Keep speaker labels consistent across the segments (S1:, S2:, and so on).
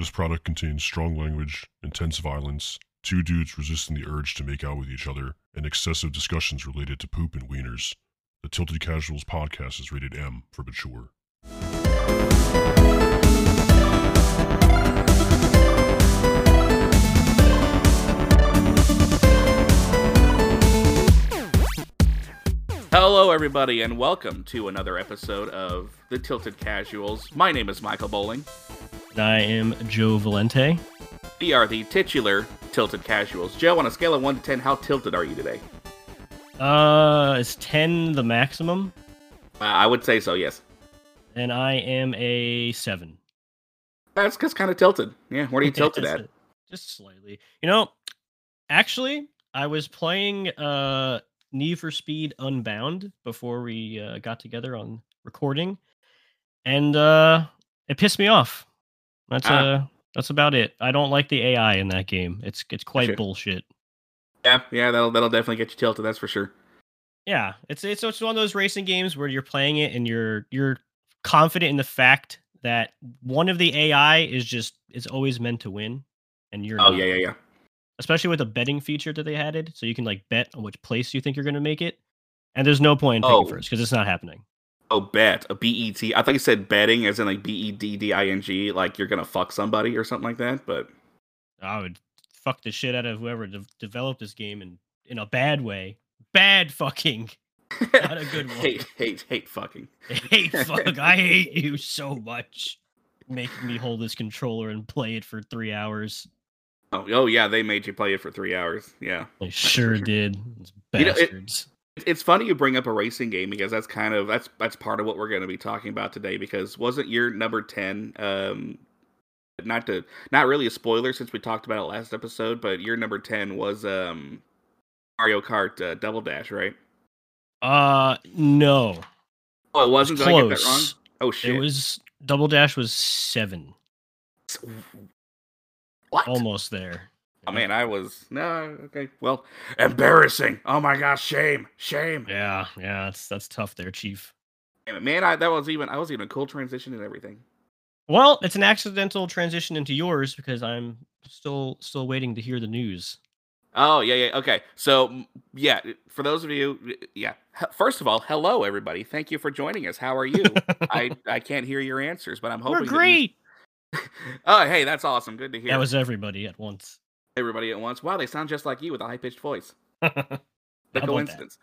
S1: This product contains strong language, intense violence, two dudes resisting the urge to make out with each other, and excessive discussions related to poop and wieners. The Tilted Casuals podcast is rated M for mature.
S2: Hello, everybody, and welcome to another episode of the Tilted Casuals. My name is Michael Bowling.
S3: I am Joe Valente.
S2: We are the titular Tilted Casuals. Joe, on a scale of 1 to 10, how tilted are you today?
S3: Uh, is 10 the maximum?
S2: Uh, I would say so, yes.
S3: And I am a 7.
S2: That's just kind of tilted. Yeah, what are you tilted at?
S3: Just slightly. You know, actually, I was playing uh Need for Speed Unbound before we uh, got together on recording, and uh it pissed me off. That's
S2: Ah.
S3: uh that's about it. I don't like the AI in that game. It's it's quite
S2: Sure.
S3: bullshit.
S2: Yeah, yeah, that'll that'll definitely get you tilted. That's for sure.
S3: Yeah, it's it's it's one of those racing games where you're playing it and you're you're confident in the fact that one of the AI is just is always meant to win, and you're
S2: Oh
S3: not.
S2: yeah, yeah, yeah.
S3: especially with the betting feature that they added, so you can like bet on which place you think you're going to make it. And there's no point in picking
S2: Oh.
S3: first because it's not happening.
S2: Oh, bet a B E T. I thought you said betting, as in like B E D D I N G, like you're gonna fuck somebody or something like that. But
S3: I would fuck the shit out of whoever de- developed this game in in a bad way. Bad fucking. Not a good one.
S2: hate, hate, hate fucking.
S3: hate fuck. I hate you so much. Making me hold this controller and play it for three hours.
S2: Oh, oh yeah, they made you play it for three hours. Yeah.
S3: They sure
S2: sure.
S3: did. Those
S2: You know, it-
S3: bastards.
S2: It's funny you bring up a racing game because that's kind of that's that's part of what we're going to be talking about today. Because wasn't your number ten? Um, not to not really a spoiler since we talked about it last episode, but your number ten was um Mario Kart uh, Double Dash, right?
S3: uh, no.
S2: Oh, it wasn't. Did I get that wrong?
S3: Close.
S2: Oh shit!
S3: It was Double Dash was seven.
S2: what?
S3: Almost there.
S2: Oh man, I was no okay. Well, embarrassing. Oh my gosh, shame, shame.
S3: Yeah, yeah, that's that's tough there, Chief.
S2: Man, I that was even I was even a cool transition and everything.
S3: Well, it's an accidental transition into yours because I'm still still waiting to hear the news.
S2: Oh yeah, yeah. Okay, so yeah, for those of you, yeah. First of all, hello everybody. Thank you for joining us. How are you? I I can't hear your answers, but I'm hoping
S3: We're
S2: that you-
S3: great.
S2: oh, hey, that's awesome. Good to hear.
S3: That was everybody at once.
S2: Everybody at once. Wow, they sound just like you with a high pitched voice. The
S3: How about that?
S2: coincidence.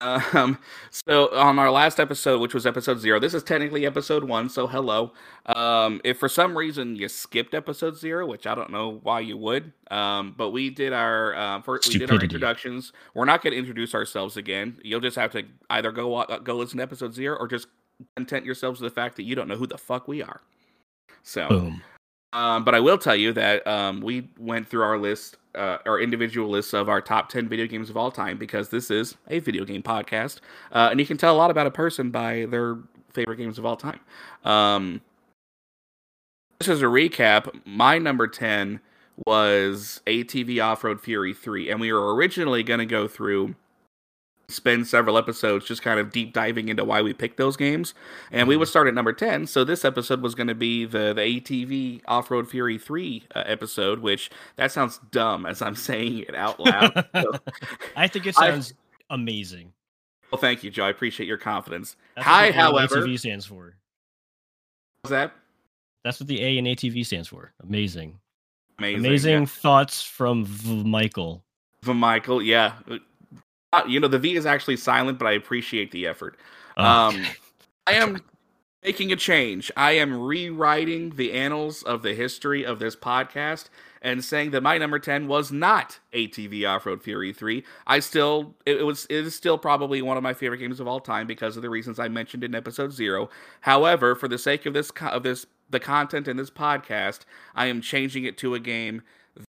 S2: Um, so on our last episode, which was episode zero, this is technically episode one. So hello. Um, if for some reason you skipped episode zero, which I don't know why you would, um, but we did our uh, first, we did our introductions. We're not going to introduce ourselves again. You'll just have to either go wa- go listen to episode zero or just content yourselves with the fact that you don't know who the fuck we are. So.
S3: Boom.
S2: Um, but I will tell you that um, we went through our list, uh, our individual lists of our top 10 video games of all time because this is a video game podcast. Uh, and you can tell a lot about a person by their favorite games of all time. Um, just as a recap, my number 10 was ATV Off Road Fury 3. And we were originally going to go through, spend several episodes just kind of deep diving into why we picked those games and we would start at number 10 so this episode was going to be the the atv off-road fury 3 uh, episode which that sounds dumb as i'm saying it out loud So-
S3: I think it
S2: I-
S3: sounds amazing.
S2: well thank you joe i appreciate your confidence
S3: That's
S2: hi
S3: what the A in
S2: however
S3: ATV stands for.
S2: What's that
S3: That's what the A in ATV stands for. Amazing.
S2: amazing
S3: Amazing thoughts from v- Michael.
S2: yeah. michael yeah Uh, you know the v is actually silent but i appreciate the effort
S3: Oh,
S2: Um, I am making a change. I am rewriting the annals of the history of this podcast and saying that my number 10 was not ATV Off-Road Fury 3. I still it, it was it is still probably one of my favorite games of all time because of the reasons I mentioned in episode 0. However, for the sake of this of this the content in this podcast, I am changing it to a game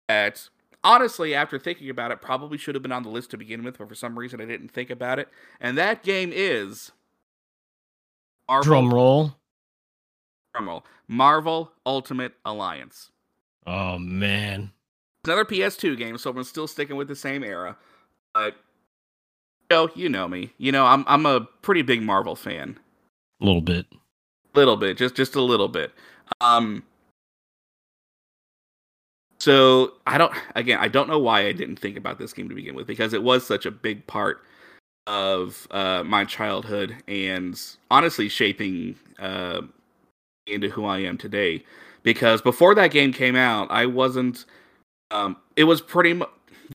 S2: that honestly after thinking about it probably should have been on the list to begin with, but for some reason I didn't think about it. And that game is Marvel,
S3: drum roll.
S2: drum roll. Marvel Ultimate Alliance.
S3: Oh man.
S2: Another PS2 game, so I'm still sticking with the same era. But Joe, you know me. You know I'm I'm a pretty big Marvel fan.
S3: A little bit.
S2: Little bit, just just a little bit. Um, So I don't. Again, I don't know why I didn't think about this game to begin with because it was such a big part of uh, my childhood and honestly shaping uh, into who I am today. Because before that game came out, I wasn't. Um, it was pretty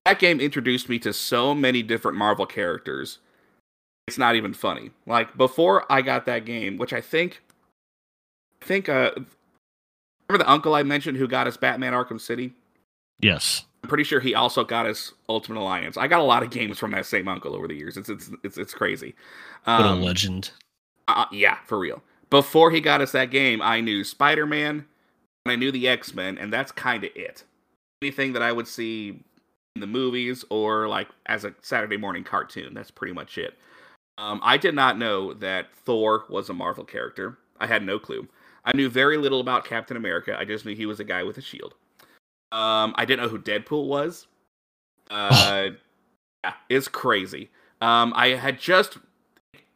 S2: that game introduced me to so many different Marvel characters. It's not even funny. Like before I got that game, which I think, I think, uh, remember the uncle I mentioned who got us Batman Arkham City?
S3: Yes.
S2: I'm pretty sure he also got us Ultimate Alliance. I got a lot of games from that same uncle over the years. It's it's it's, it's crazy.
S3: Um, what a legend.
S2: Uh, yeah, for real. Before he got us that game, I knew Spider Man, I knew the X Men, and that's kind of it. Anything that I would see in the movies or like as a Saturday morning cartoon, that's pretty much it. Um, I did not know that Thor was a Marvel character. I had no clue. I knew very little about Captain America. I just knew he was a guy with a shield. Um, I didn't know who Deadpool was. Uh, yeah, it's crazy. Um, I had just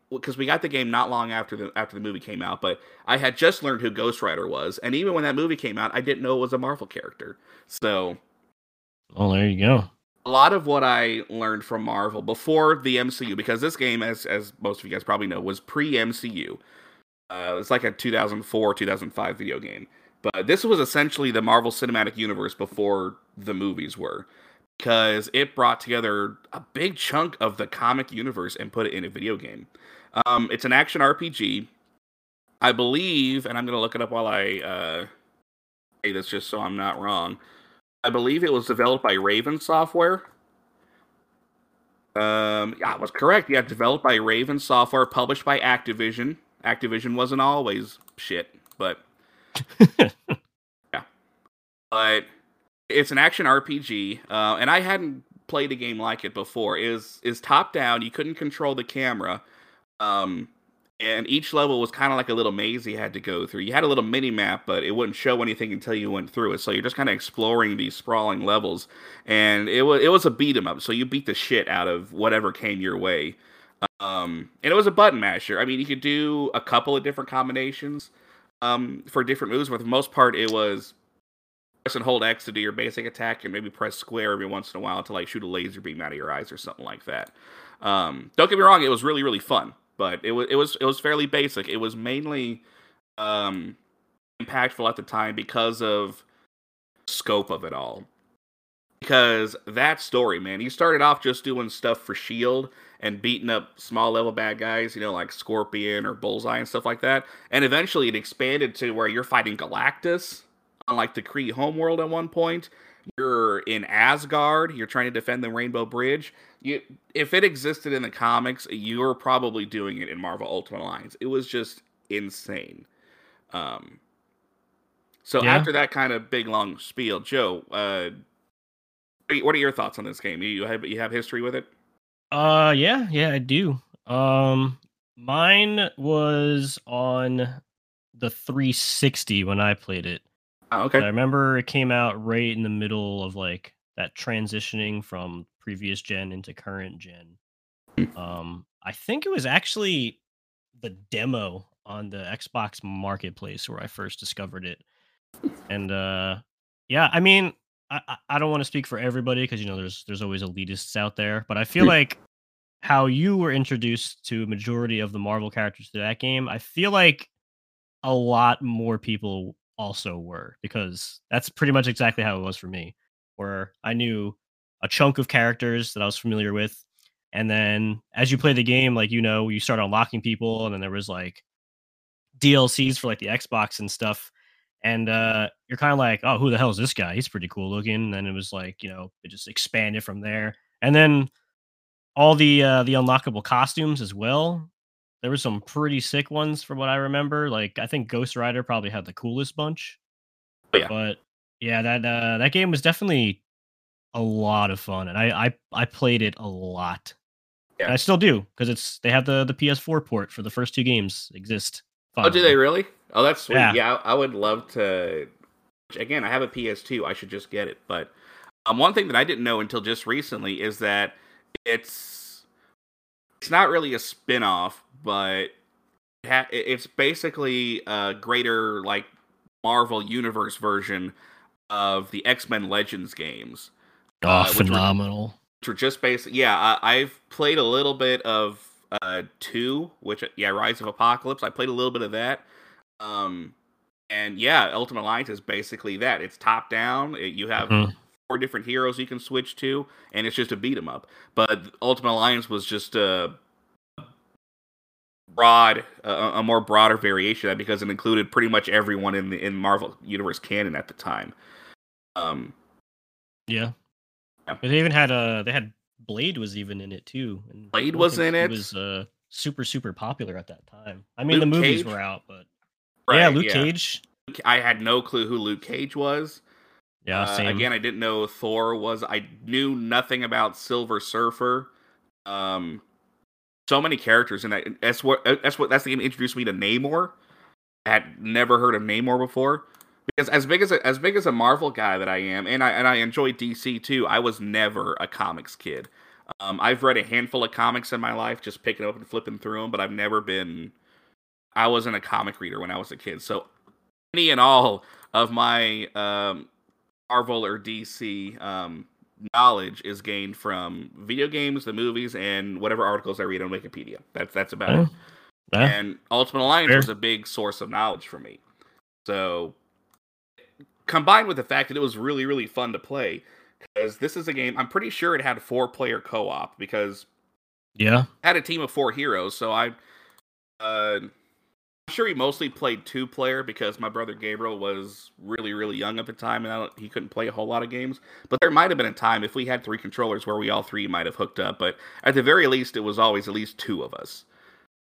S2: because we got the game not long after the after the movie came out, but I had just learned who Ghost Rider was, and even when that movie came out, I didn't know it was a Marvel character. So,
S3: oh, there you go.
S2: A lot of what I learned from Marvel before the MCU, because this game, as as most of you guys probably know, was pre MCU. Uh, it's like a 2004 2005 video game. But this was essentially the Marvel Cinematic Universe before the movies were, because it brought together a big chunk of the comic universe and put it in a video game. Um, it's an action RPG. I believe, and I'm going to look it up while I uh, say this just so I'm not wrong. I believe it was developed by Raven Software. Um, yeah, I was correct. Yeah, developed by Raven Software, published by Activision. Activision wasn't always shit, but yeah, but it's an action RPG, uh, and I hadn't played a game like it before. Is is top down? You couldn't control the camera, um, and each level was kind of like a little maze you had to go through. You had a little mini map, but it wouldn't show anything until you went through it. So you're just kind of exploring these sprawling levels, and it was it was a beat 'em up. So you beat the shit out of whatever came your way. Um, and it was a button masher. I mean, you could do a couple of different combinations um, for different moves. But for the most part, it was press and hold X to do your basic attack, and maybe press square every once in a while to like shoot a laser beam out of your eyes or something like that. Um, don't get me wrong; it was really really fun, but it was it was it was fairly basic. It was mainly um, impactful at the time because of scope of it all. Because that story, man, you started off just doing stuff for Shield, and beating up small level bad guys, you know, like Scorpion or Bullseye and stuff like that. And eventually it expanded to where you're fighting Galactus on like the Kree homeworld at one point. You're in Asgard, you're trying to defend the Rainbow Bridge. You if it existed in the comics, you're probably doing it in Marvel Ultimate Alliance. It was just insane. Um so yeah. after that kind of big long spiel, Joe, uh what are your thoughts on this game? You have you have history with it?
S3: Uh yeah, yeah, I do. Um mine was on the 360 when I played it.
S2: Oh, okay.
S3: I remember it came out right in the middle of like that transitioning from previous gen into current gen. Hmm. Um I think it was actually the demo on the Xbox marketplace where I first discovered it. And uh yeah, I mean, I, I don't want to speak for everybody because you know there's there's always elitists out there, but I feel like how you were introduced to a majority of the Marvel characters to that game, I feel like a lot more people also were because that's pretty much exactly how it was for me, where I knew a chunk of characters that I was familiar with, and then as you play the game, like you know, you start unlocking people, and then there was like DLCs for like the Xbox and stuff and uh, you're kind of like, oh, who the hell is this guy? He's pretty cool looking. And then it was like, you know, it just expanded from there. And then all the uh, the unlockable costumes as well. There were some pretty sick ones from what I remember. Like I think Ghost Rider probably had the coolest bunch.
S2: Oh, yeah.
S3: But yeah, that uh, that game was definitely a lot of fun, and I I, I played it a lot. Yeah. And I still do because it's they have the the PS4 port for the first two games exist.
S2: Finally. Oh, do they really? Oh, that's sweet. Yeah. yeah, I would love to. Again, I have a PS2. I should just get it. But um, one thing that I didn't know until just recently is that it's it's not really a spin-off, but it's basically a greater like Marvel Universe version of the X Men Legends games.
S3: Oh,
S2: uh, which were-
S3: phenomenal.
S2: which were just basically Yeah, I, I've played a little bit of uh two, which yeah, Rise of Apocalypse. I played a little bit of that. Um, and yeah, Ultimate Alliance is basically that. It's top down. It, you have
S3: Mhm.
S2: four different heroes you can switch to, and it's just a beat 'em up. But Ultimate Alliance was just a broad, a, a more broader variation of that because it included pretty much everyone in the in Marvel Universe canon at the time. Um,
S3: Yeah.
S2: Yeah.
S3: They even had uh they had Blade was even in it too. And
S2: Blade was in
S3: he
S2: it?
S3: was uh super super popular at that time. I mean the movies
S2: Cage?
S3: were out, but yeah,
S2: right,
S3: Luke Cage.
S2: I had no clue who Luke Cage was.
S3: Yeah,
S2: Uh, again, I didn't know Thor was. I knew nothing about Silver Surfer. Um, so many characters in that. That's what. That's what. That's the game that introduced me to Namor. I had never heard of Namor before. Because as big as a, as big as a Marvel guy that I am, and I and I enjoy DC too, I was never a comics kid. Um, I've read a handful of comics in my life, just picking up and flipping through them, but I've never been. I wasn't a comic reader when I was a kid, so any and all of my um, Marvel or DC um, knowledge is gained from video games, the movies, and whatever articles I read on Wikipedia. That's that's about it.
S3: Yeah.
S2: And Ultimate Alliance
S3: Fair.
S2: was a big source of knowledge for me. So, combined with the fact that it was really really fun to play, because this is a game I'm pretty sure it had four player co op because
S3: yeah.
S2: I had a team of four heroes. So I, uh, I'm sure he mostly played two player because my brother Gabriel was really really young at the time and I don't, he couldn't play a whole lot of games. But there might have been a time if we had three controllers where we all three might have hooked up. But at the very least, it was always at least two of us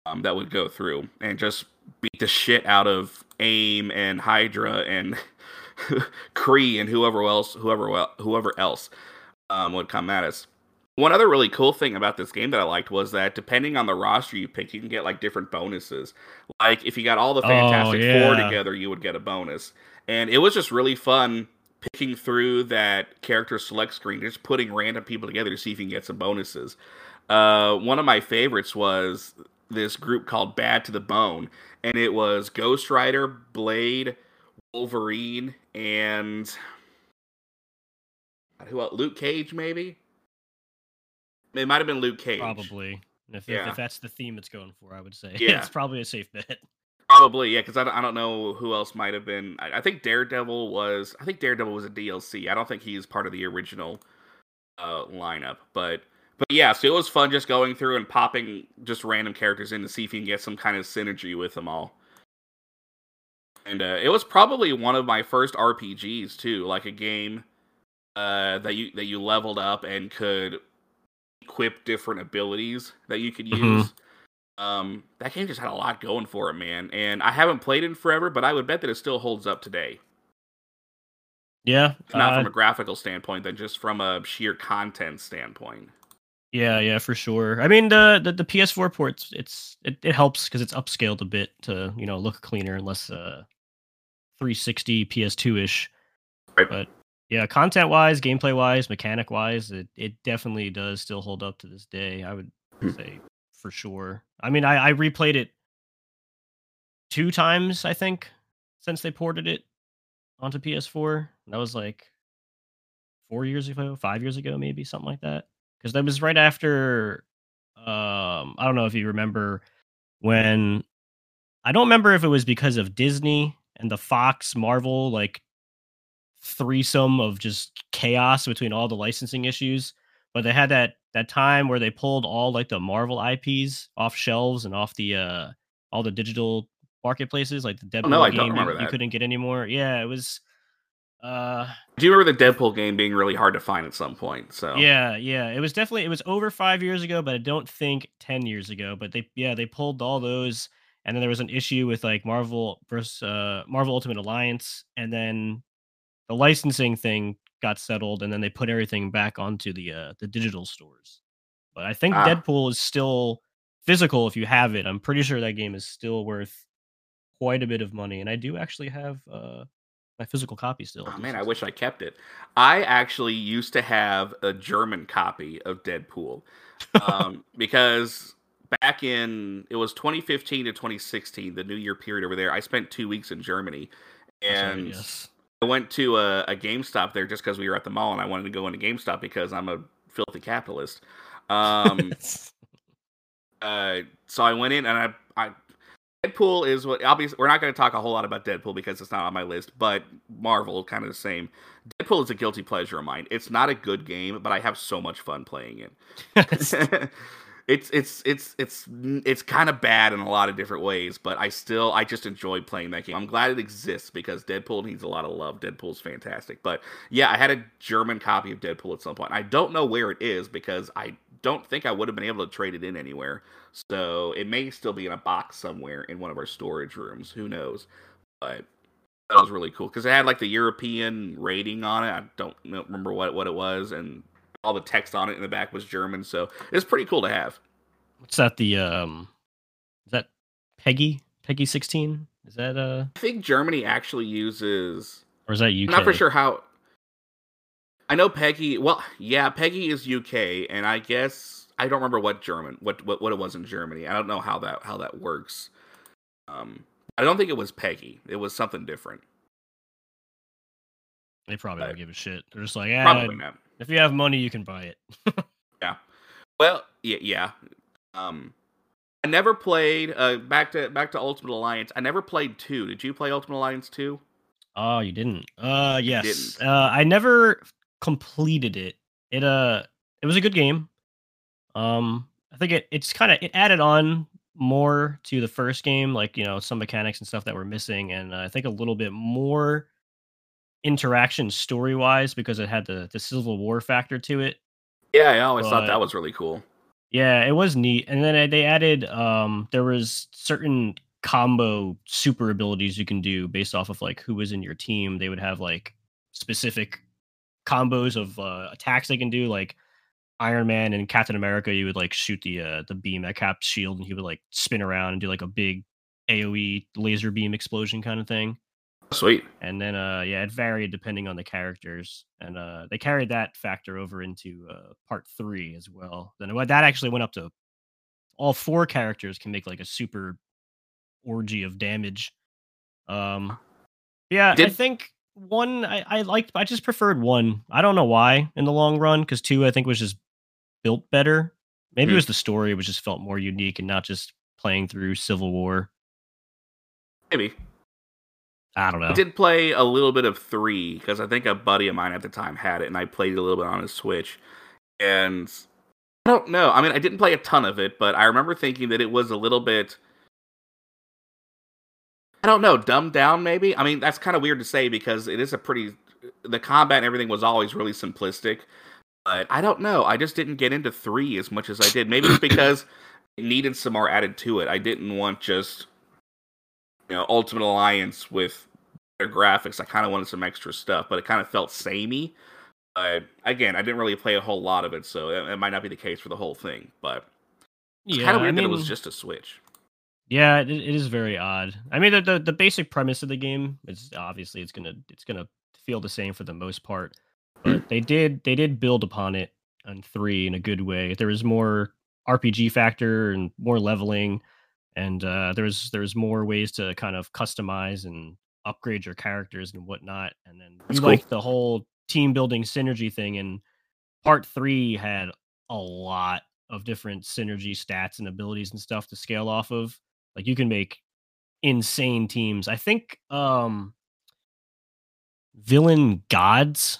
S2: um, that would go through and just beat the shit out of AIM and Hydra and Kree and whoever else, whoever whoever else um, would come at us. One other really cool thing about this game that I liked was that depending on the roster you pick, you can get like different bonuses. Like if you got all the
S3: Oh,
S2: Fantastic Four together, you would get a bonus. And it was just really fun picking through that character select screen, just putting random people together to see if you can get some bonuses. Uh, one of my favorites was this group called Bad to the Bone, and it was Ghost Rider, Blade, Wolverine, and who else? Luke Cage, maybe. It might have been Luke Cage.
S3: Probably. If, if-
S2: Yeah.
S3: if that's the theme it's going for, I would say
S2: Yeah.
S3: it's probably a safe bet.
S2: Probably, yeah, because I, don't- I don't know who else might have been. I, I think Daredevil was. I think Daredevil was a DLC. I don't think he's part of the original uh, lineup, but but yeah. So it was fun just going through and popping just random characters in to see if you can get some kind of synergy with them all. And uh, it was probably one of my first RPGs too, like a game uh, that you that you leveled up and could equip different abilities that you could
S3: Mhm.
S2: use. Um, that game just had a lot going for it, man. And I haven't played it in forever, but I would bet that it still holds up today.
S3: Yeah.
S2: Not
S3: uh,
S2: from a graphical standpoint, than just from a sheer content standpoint.
S3: Yeah, yeah, for sure. I mean, the the, the PS4 ports, it's it, it helps because it's upscaled a bit to you know look cleaner and less uh 360 PS2 ish.
S2: Right.
S3: But yeah, content wise, gameplay wise, mechanic wise, it it definitely does still hold up to this day. I would
S2: Hmm.
S3: say for sure. I mean, I I replayed it two times I think since they ported it onto PS4. That was like four years ago, five years ago, maybe something like that. Because that was right after. Um, I don't know if you remember when. I don't remember if it was because of Disney and the Fox Marvel like threesome of just chaos between all the licensing issues, but they had that that time where they pulled all like the Marvel IPs off shelves and off the uh all the digital marketplaces, like the Deadpool
S2: no,
S3: game you- you couldn't get anymore. Yeah, it was. Uh,
S2: Do you remember the Deadpool game being really hard to find at some point? So
S3: yeah, yeah. It was definitely it was over five years ago, but I don't think ten years ago. But they yeah, they pulled all those and then there was an issue with like Marvel versus uh Marvel Ultimate Alliance, and then the licensing thing got settled, and then they put everything back onto the uh the digital stores. But I think
S2: Ah.
S3: Deadpool is still physical if you have it. I'm pretty sure that game is still worth quite a bit of money, and I do actually have uh my physical copy still.
S2: Oh man, I wish I kept it. I actually used to have a German copy of Deadpool um, because back in it was 2015 to 2016, the New Year period over there. I spent two weeks in Germany,
S3: Sorry,
S2: and
S3: yes.
S2: I went to a, a GameStop there just because we were at the mall and I wanted to go into GameStop because I'm a filthy capitalist. Um, uh, so I went in and I, I Deadpool is what obviously we're not going to talk a whole lot about Deadpool because it's not on my list, but Marvel kind of the same. Deadpool is a guilty pleasure of mine. It's not a good game, but I have so much fun playing it. it's it's it's it's it's kind of bad in a lot of different ways, but I still I just enjoy playing that game. I'm glad it exists because Deadpool needs a lot of love. Deadpool's fantastic. But yeah, I had a German copy of Deadpool at some point. I don't know where it is because I don't think I would have been able to trade it in anywhere. So it may still be in a box somewhere in one of our storage rooms. Who knows? But that was really cool because it had like the European rating on it. I don't remember what what it was, and all the text on it in the back was German. So it's pretty cool to have.
S3: What's that? The um, is that PEGI? PEGI sixteen? Is that uh?
S2: I think Germany actually uses.
S3: Or is that UK?
S2: I'm not for sure how. I know PEGI. Well, yeah, PEGI is UK, and I guess I don't remember what German what what, what it was in Germany. I don't know how that how that works. Um, I don't think it was PEGI. It was something different.
S3: They probably but, don't give a shit. They're just like,
S2: not.
S3: If you have money, you can buy it.
S2: yeah. Well, yeah, yeah. Um, I never played. Uh, back to back to Ultimate Alliance. I never played two. Did you play Ultimate Alliance two?
S3: Oh, you didn't. Uh, yes. Didn't. Uh, I never completed it. It uh, it was a good game. Um, I think it it's kind of it added on more to the first game, like you know some mechanics and stuff that were missing, and uh, I think a little bit more interaction story wise because it had the the Civil War factor to it.
S2: Yeah, I always but, thought that was really cool.
S3: Yeah, it was neat. And then they added um there was certain combo super abilities you can do based off of like who was in your team. They would have like specific combos of uh, attacks they can do like Iron Man and Captain America, you would like shoot the uh, the beam at Cap's shield, and he would like spin around and do like a big AOE laser beam explosion kind of thing.
S2: Sweet.
S3: And then uh yeah, it varied depending on the characters. And uh they carried that factor over into uh part 3 as well. Then that actually went up to all four characters can make like a super orgy of damage. Um yeah, Did... I think one I, I liked I just preferred one. I don't know why in the long run, because two I think was just built better. Maybe mm. it hmm. was the story which just felt more unique and not just playing through Civil War.
S2: Maybe.
S3: I don't know.
S2: I did play a little bit of three because I think a buddy of mine at the time had it, and I played a little bit on his Switch. And I don't know. I mean, I didn't play a ton of it, but I remember thinking that it was a little bit. I don't know, dumbed down maybe. I mean, that's kind of weird to say because it is a pretty. The combat and everything was always really simplistic, but I don't know. I just didn't get into three as much as I did. Maybe it's because it needed some more added to it. I didn't want just you know Ultimate Alliance with their graphics. I kind of wanted some extra stuff, but it kind of felt samey. But again, I didn't really play a whole lot of it, so it, it might not be the case for the whole thing. But it's yeah, kind of weird I mean, that it was just a Switch.
S3: Yeah, it, it is very odd. I mean, the, the, the basic premise of the game is obviously it's gonna it's gonna feel the same for the most part, but they did they did build upon it on three in a good way. There was more RPG factor and more leveling and uh, there's there's more ways to kind of customize and upgrade your characters and whatnot. And then That's you cool. like the whole team building synergy thing. And part three had a lot of different synergy stats and abilities and stuff to scale off of. Like you can make insane teams. I think um villain gods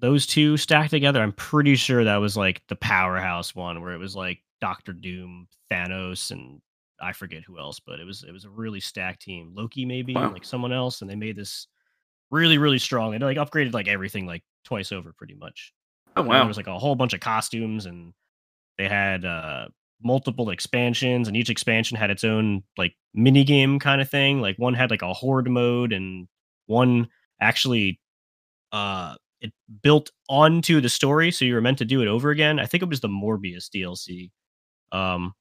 S3: those two stacked together i'm pretty sure that was like the powerhouse one where it was like doctor doom thanos and I forget who else, but it was it was a really stacked team. Loki maybe wow. like someone else, and they made this really really strong. and like upgraded like everything like twice over pretty much.
S2: Oh wow! And
S3: there was like a whole bunch of costumes, and they had uh multiple expansions, and each expansion had its own like mini game kind of thing. Like one had like a horde mode, and one actually uh it built onto the story, so you were meant to do it over again. I think it was the Morbius DLC. Um,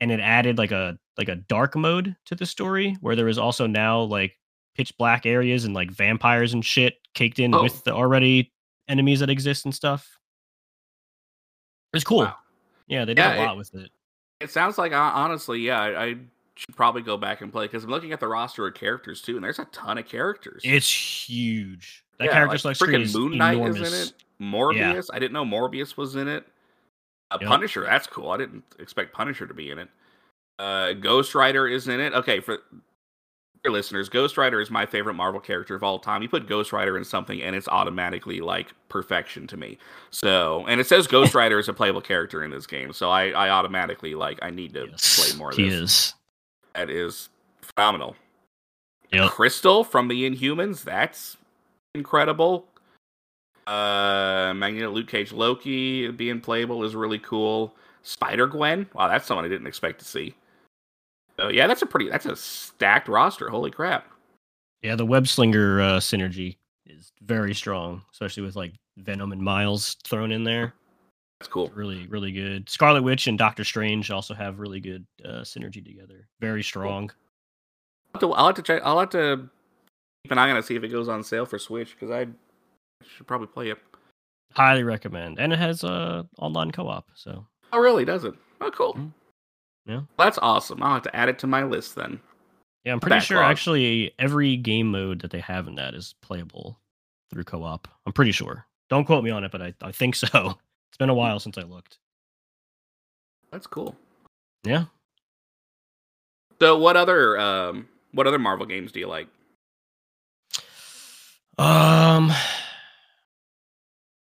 S3: and it added like a like a dark mode to the story where there was also now like pitch black areas and like vampires and shit caked in oh. with the already enemies that exist and stuff. It's cool. Wow. Yeah, they did yeah, a lot
S2: it,
S3: with it.
S2: It sounds like honestly, yeah, I, I should probably go back and play because I'm looking at the roster of characters too, and there's a ton of characters.
S3: It's huge. That
S2: Yeah,
S3: character
S2: like
S3: select screen
S2: freaking Moon Knight
S3: enormous.
S2: is in it. Morbius. I didn't know Morbius was in it. Uh,
S3: Yep.
S2: Punisher. That's cool. I didn't expect Punisher to be in it. Uh, Ghost Rider is in it. Okay, for your listeners, Ghost Rider is my favorite Marvel character of all time. You put Ghost Rider in something, and it's automatically like perfection to me. So, and it says Ghost Rider is a playable character in this game, so I, I automatically like I need to
S3: Yes,
S2: play more of
S3: he
S2: this.
S3: is.
S2: That is phenomenal.
S3: Yep.
S2: Crystal from the Inhumans, that's incredible. Uh Magneto Luke Cage Loki being playable is really cool. Spider Gwen, wow, that's someone I didn't expect to see. So yeah, that's a pretty that's a stacked roster. Holy crap.
S3: Yeah, the web slinger uh, synergy is very strong, especially with like Venom and Miles thrown in there.
S2: That's cool.
S3: Really, really good. Scarlet Witch and Doctor Strange also have really good uh, synergy together. Very strong.
S2: I'll have, to, I'll have to check I'll have to keep an eye on it see if it goes on sale for Switch because I should probably play it.
S3: Highly recommend, and it has uh, online co-op. So
S2: Oh really, does it? Oh cool.
S3: Mhm. Yeah.
S2: That's awesome. I'll have to add it to my list then.
S3: yeah, I'm pretty sure actually every game mode that they have in that is playable through co-op. I'm pretty sure. Don't quote me on it, but I, I think so. It's been a while since I looked.
S2: That's cool.
S3: Yeah.
S2: So what other um what other Marvel games do you like?
S3: Um.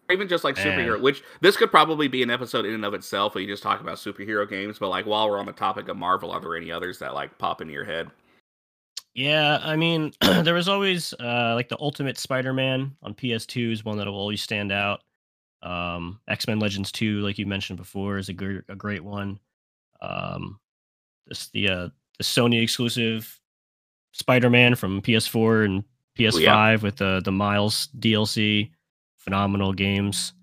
S2: Even just like
S3: Man.
S2: superhero, which this could probably be an episode in and of itself where you just talk about superhero games, but like while we're on the topic of Marvel, are there any others that like pop into your head?
S3: Yeah, I mean, there was always uh, like the Ultimate Spider-Man on PS2 is one that will always stand out. Um, X-Men Legends 2, like you mentioned before, is a great a great one. Um, this the uh, the Sony exclusive Spider-Man from PS4 and PS5 with the the Miles DLC, phenomenal games.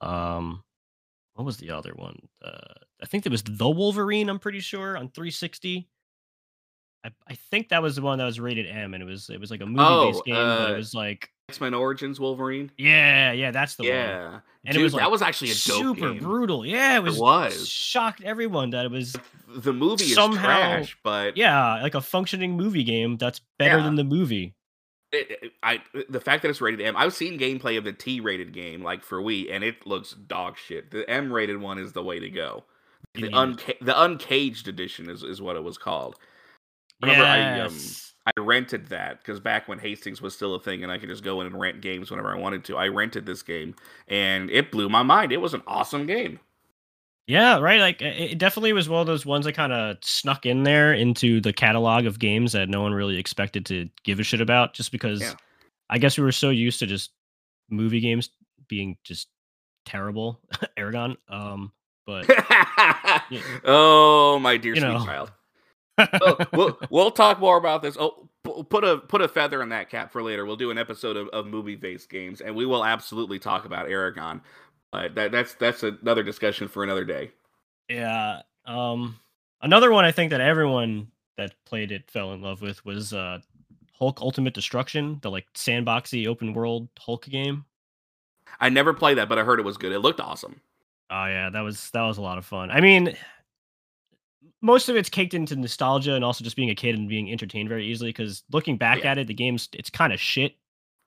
S3: Um, what was the other one? Uh, I think it was the Wolverine. I'm pretty sure on 360. I, I think that was the one that was rated M, and it was it was like a movie based
S2: Oh,
S3: game, but
S2: uh,
S3: it was like
S2: X Men Origins Wolverine.
S3: yeah, yeah, that's the one.
S2: yeah,
S3: And
S2: Dude,
S3: it was
S2: that was actually a dope
S3: super
S2: game.
S3: brutal. Yeah, it was,
S2: was.
S3: shocked everyone that it was
S2: The movie is
S3: Somehow-
S2: trash, but
S3: yeah like a functioning movie game that's better
S2: Yeah.
S3: than the movie.
S2: It, I the fact that it's rated M. I've seen gameplay of the T rated game like for Wii, and it looks dog shit. The M rated one is the way to go. The unca- the uncaged edition is, is what it was called. Remember, I um, I rented that because back when Hastings was still a thing and I could just go in and rent games whenever I wanted to. I rented this game and it blew my mind. It was an awesome game.
S3: Yeah, right. Like it it definitely was one of those ones that kind of snuck in there into the catalog of games that no one really expected to give a shit about, just because
S2: Yeah.
S3: I guess we were so used to just movie games being just terrible. Eragon. Um, but
S2: oh, my dear
S3: You
S2: sweet
S3: know.
S2: child. Oh, we'll, we'll talk more about this. Oh, put a put a feather in that cap for later. We'll do an episode of, of movie based games, and we will absolutely talk about Eragon. But that, that's that's another discussion for another day.
S3: yeah. Um, another one I think that everyone that played it fell in love with was uh Hulk Ultimate Destruction, the like sandboxy open world Hulk game.
S2: I never played that, but I heard it was good. It looked awesome.
S3: Oh yeah, that was that was a lot of fun. I mean, most of it's caked into nostalgia and also just being a kid and being entertained very easily. Because looking back
S2: Yeah.
S3: at it, the game's it's kind of shit,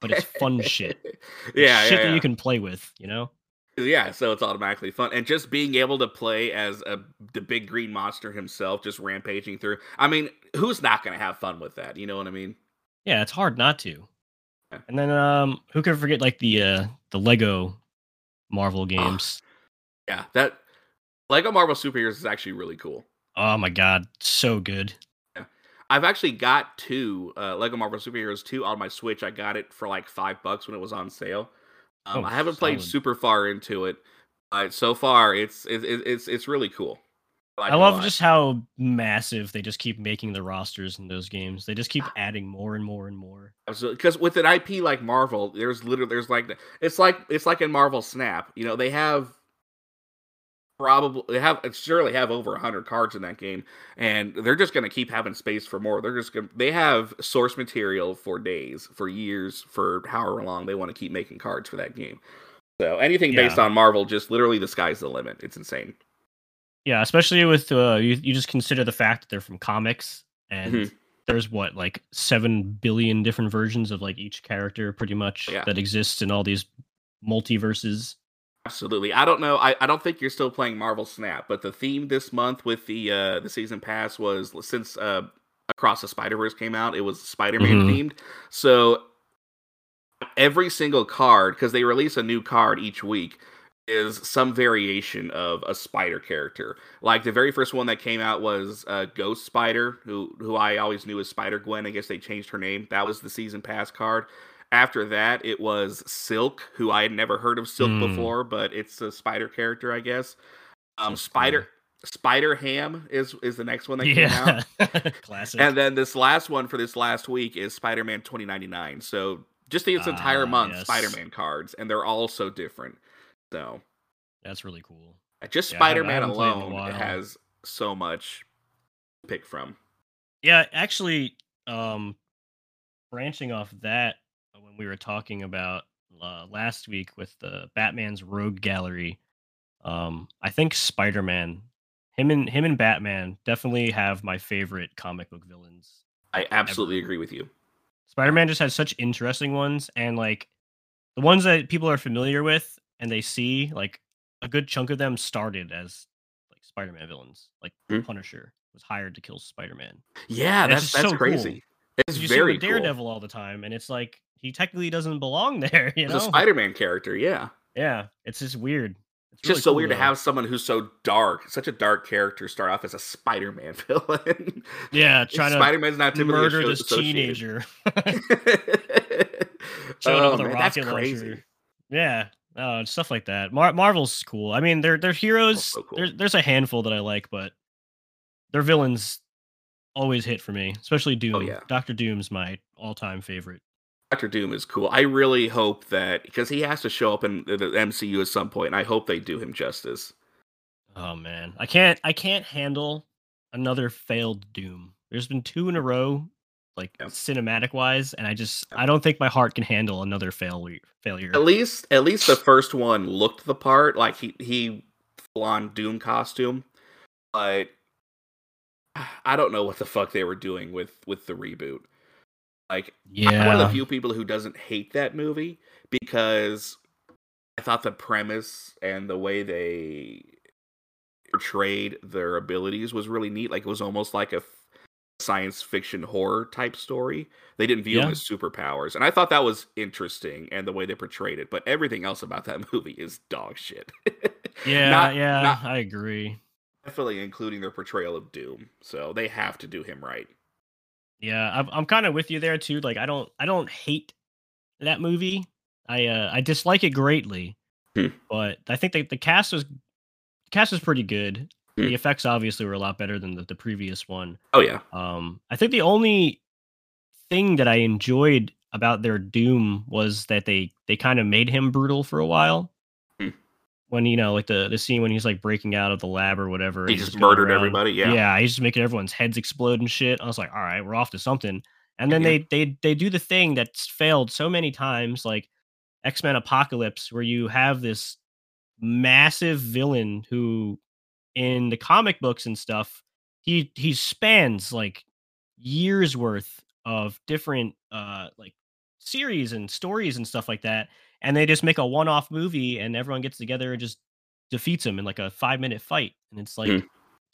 S3: but it's fun shit. It's
S2: yeah,
S3: shit
S2: yeah,
S3: that you can play with. You know?
S2: Yeah, so it's automatically fun, and just being able to play as a the big green monster himself, just rampaging through. I mean, who's not going to have fun with that? You know what I mean?
S3: Yeah, it's hard not to.
S2: Yeah.
S3: And then um, who could forget like the uh the Lego Marvel games?
S2: Yeah, that Lego Marvel Superheroes is actually really cool.
S3: Oh my god, so good. Yeah.
S2: I've actually got two uh, Lego Marvel Superheroes two on my Switch. I got it for like five bucks when it was on sale. Um,
S3: Oh,
S2: I haven't played
S3: solid.
S2: super far into it, but so far it's it's it's it's really cool. like
S3: I love just how massive they just keep making the rosters in those games. They just
S2: Ah.
S3: keep adding more and more and more.
S2: because with an IP like Marvel, there's literally there's like it's like it's like in Marvel Snap. You know, they have probably they have surely have over 100 cards in that game and they're just going to keep having space for more they're just going they have source material for days for years for however long they want to keep making cards for that game so anything based on marvel just literally the sky's the limit it's insane
S3: Yeah, especially with uh, you, you just consider the fact that they're from comics and
S2: Mhm.
S3: there's what like seven billion different versions of like each character, pretty much
S2: Yeah.
S3: that exists in all these multiverses.
S2: Absolutely. I don't know. I, I don't think you're still playing Marvel Snap, but the theme this month with the uh the season pass was since uh Across the Spider Verse came out, it was Spider-Man
S3: Mhm.
S2: themed. So every single card, because they release a new card each week, is some variation of a spider character. Like the very first one that came out was uh, Ghost Spider, who who I always knew as Spider Gwen. I guess they changed her name. That was the season pass card. After that, it was Silk, who I had never heard of Silk
S3: Hmm.
S2: before, but it's a spider character, I guess. Um, Spider Spider Ham is is the next one that came out.
S3: Yeah, classic.
S2: And then this last one for this last week is Spider Man 2099. So just the this entire
S3: Ah,
S2: month,
S3: yes.
S2: Spider Man cards, and they're all so different. So
S3: That's really cool.
S2: just
S3: Yeah,
S2: Spider Man
S3: haven't played in a
S2: alone has so much to pick from.
S3: Yeah, actually, um, branching off that, uh, we were talking about uh, last week with the Batman's Rogue Gallery, um, I think Spider Man, him and him and Batman definitely have my favorite comic book villains.
S2: I absolutely agree with you.
S3: Spider Man just has such interesting ones, and like the ones that people are familiar with and they see, like a good chunk of them started as like Spider Man villains. Like
S2: Hmm.
S3: Punisher was hired to kill Spider Man.
S2: Yeah,
S3: And
S2: that's that's
S3: so
S2: crazy. It's
S3: you
S2: very
S3: see
S2: cool.
S3: Daredevil all the time, and it's like he technically doesn't belong there. You
S2: It's
S3: know?
S2: a Spider Man character, yeah.
S3: yeah, it's just weird. It's
S2: It's
S3: really
S2: just so
S3: cool,
S2: weird to have someone who's so dark, such a dark character, start off as a Spider Man villain.
S3: Yeah, trying to
S2: Spider Man's not typically
S3: murder this teenager. Showing
S2: oh,
S3: up with
S2: man, that's
S3: rocket
S2: crazy.
S3: launcher. Yeah, uh, stuff like that. Mar- Marvel's cool. I mean, they're they're heroes.
S2: so cool.
S3: There's there's a handful that I like, but their villains always hit for me, especially Doom.
S2: Oh, yeah.
S3: Doctor Doom's my all-time favorite.
S2: Doctor Doom is cool. I really hope that because he has to show up in the MCU at some point, and I hope they do him justice.
S3: Oh man, I can't I can't handle another failed Doom. There's been two in a row, like
S2: Yeah.
S3: cinematic wise, and I just I don't think my heart can handle another failure. Failure.
S2: At least, at least the first one looked the part. Like he he full on Doom costume, but I don't know what the fuck they were doing with with the reboot. Like I'm one of the few people who doesn't hate that movie because I thought the premise and the way they portrayed their abilities was really neat. Like it was almost like a f- science fiction horror type story. They didn't view them as superpowers, and I thought that was interesting and the way they portrayed it. But everything else about that movie is dog shit.
S3: yeah,
S2: Not-
S3: yeah.
S2: not-
S3: I agree.
S2: definitely including their portrayal of Doom. So they have to do him right.
S3: Yeah, I'm I'm kind of with you there too. Like I don't I don't hate that movie. I uh I dislike it greatly,
S2: Hmm.
S3: but I think that the cast was cast was pretty good.
S2: Hmm.
S3: The effects obviously were a lot better than the, the previous one.
S2: Oh yeah,
S3: Um, I think the only thing that I enjoyed about their Doom was that they they kind of made him brutal for a while. When you know, like the the scene when he's like breaking out of the lab or whatever,
S2: he just murdered
S3: around-
S2: everybody. Yeah,
S3: yeah, he's just making everyone's heads explode and shit. I was like, all right, we're off to something. And then
S2: Yeah.
S3: they they they do the thing that's failed so many times, like X Men Apocalypse, where you have this massive villain who, in the comic books and stuff, he he spans like years worth of different uh like series and stories and stuff like that, and they just make a one off movie and everyone gets together and just defeats him in like a five minute fight, and it's like.
S2: Hmm.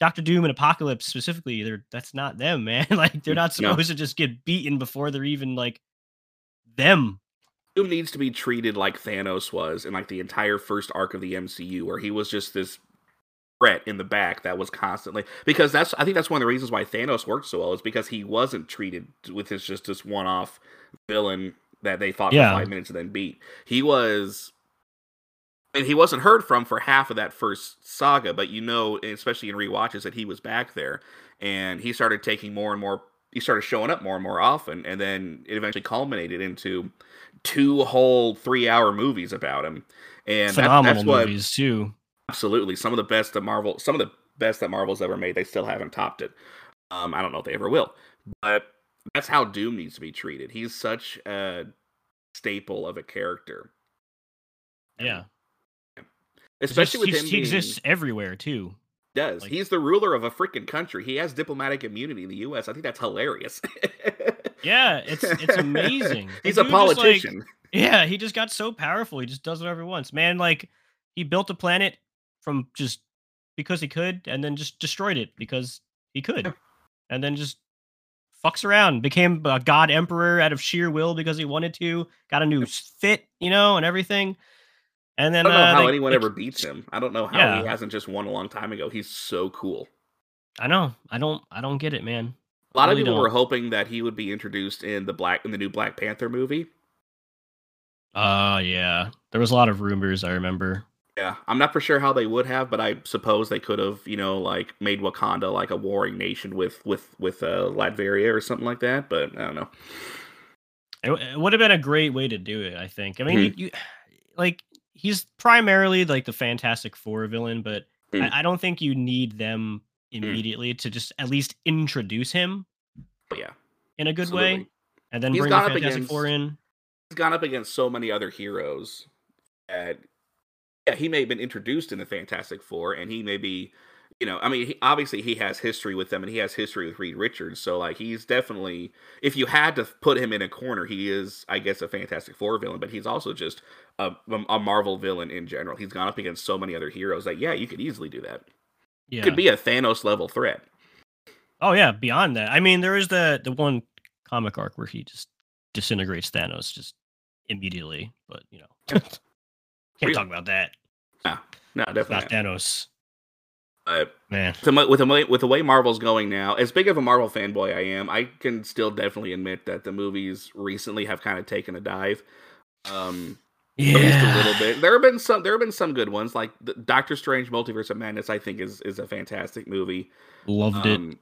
S3: Doctor Doom and Apocalypse specifically, they're that's not them, man. like they're not
S2: No.
S3: supposed to just get beaten before they're even like them.
S2: Doom needs to be treated like Thanos was in like the entire first arc of the MCU, where he was just this threat in the back that was constantly because that's I think that's one of the reasons why Thanos worked so well is because he wasn't treated with his just this one off villain that they fought
S3: Yeah.
S2: for five minutes and then beat. He was and he wasn't heard from for half of that first saga, but you know, especially in rewatches, that he was back there, and he started taking more and more. He started showing up more and more often, and then it eventually culminated into two whole three-hour movies about him. And that,
S3: Phenomenal
S2: that's what
S3: movies too.
S2: absolutely some of the best that Marvel, some of the best that Marvel's ever made. They still haven't topped it. Um, I don't know if they ever will, but that's how Doom needs to be treated. He's such a staple of a character,
S3: Yeah,
S2: especially
S3: Just-
S2: with
S3: he,
S2: him.
S3: he
S2: being-
S3: exists everywhere too.
S2: does.
S3: Like-
S2: He's the ruler of a freaking country. He has diplomatic immunity in the U.S. I think that's hilarious.
S3: Yeah, it's it's amazing.
S2: He's a
S3: just, like-
S2: politician.
S3: Yeah, he just got so powerful. He just does whatever he wants. Man, like he built a planet from just because he could and then just destroyed it because he could. And then just fucks around, became a god emperor out of sheer will because he wanted to, got a new fit, you know, and everything. And then I
S2: don't know
S3: uh,
S2: how
S3: they-
S2: anyone
S3: they-
S2: ever beats him. I don't know how he hasn't just won a long time ago. He's so cool.
S3: I know. I don't I don't get it, man.
S2: A lot of people were
S3: don't.
S2: hoping that he would be introduced in the black in the new Black Panther movie.
S3: Uh yeah. There was a lot of rumors, I remember.
S2: Yeah, I'm not for sure how they would have, but I suppose they could have, you know, like made Wakanda like a warring nation with with with uh, Latveria or something like that. But I don't know.
S3: It, it would have been a great way to do it, I think. I mean,
S2: Mhm.
S3: you, you like he's primarily like the Fantastic Four villain, but
S2: Mm.
S3: I, I don't think you need them immediately to just at least introduce him
S2: But yeah,
S3: in a good way, and then
S2: He's
S3: bring the
S2: gone up
S3: Four
S2: against-
S3: in.
S2: He's gone up against so many other heroes that yeah, he may have been introduced in the Fantastic Four, and he may be, you know, I mean, he, obviously he has history with them, and he has history with Reed Richards. So like, he's definitely, if you had to put him in a corner, he is, I guess, a Fantastic Four villain, but he's also just a, a Marvel villain in general. He's gone up against so many other heroes that yeah, you could easily do that.
S3: Yeah.
S2: Could be a Thanos level threat.
S3: Oh yeah. Beyond that, I mean, there is the the one comic arc where he just disintegrates Thanos just immediately, but you know, can't
S2: Really?
S3: talk about that.
S2: No,
S3: It's
S2: definitely.
S3: not
S2: Not.
S3: Thanos,
S2: But
S3: man.
S2: with the with the way Marvel's going now, as big of a Marvel fanboy I am, I can still definitely admit that the movies recently have kind of taken a dive. Um,
S3: Yeah.
S2: at least a little bit. There have been some. There have been some good ones, like the Doctor Strange: Multiverse of Madness. I think is is a fantastic movie.
S3: Loved it.
S2: Um,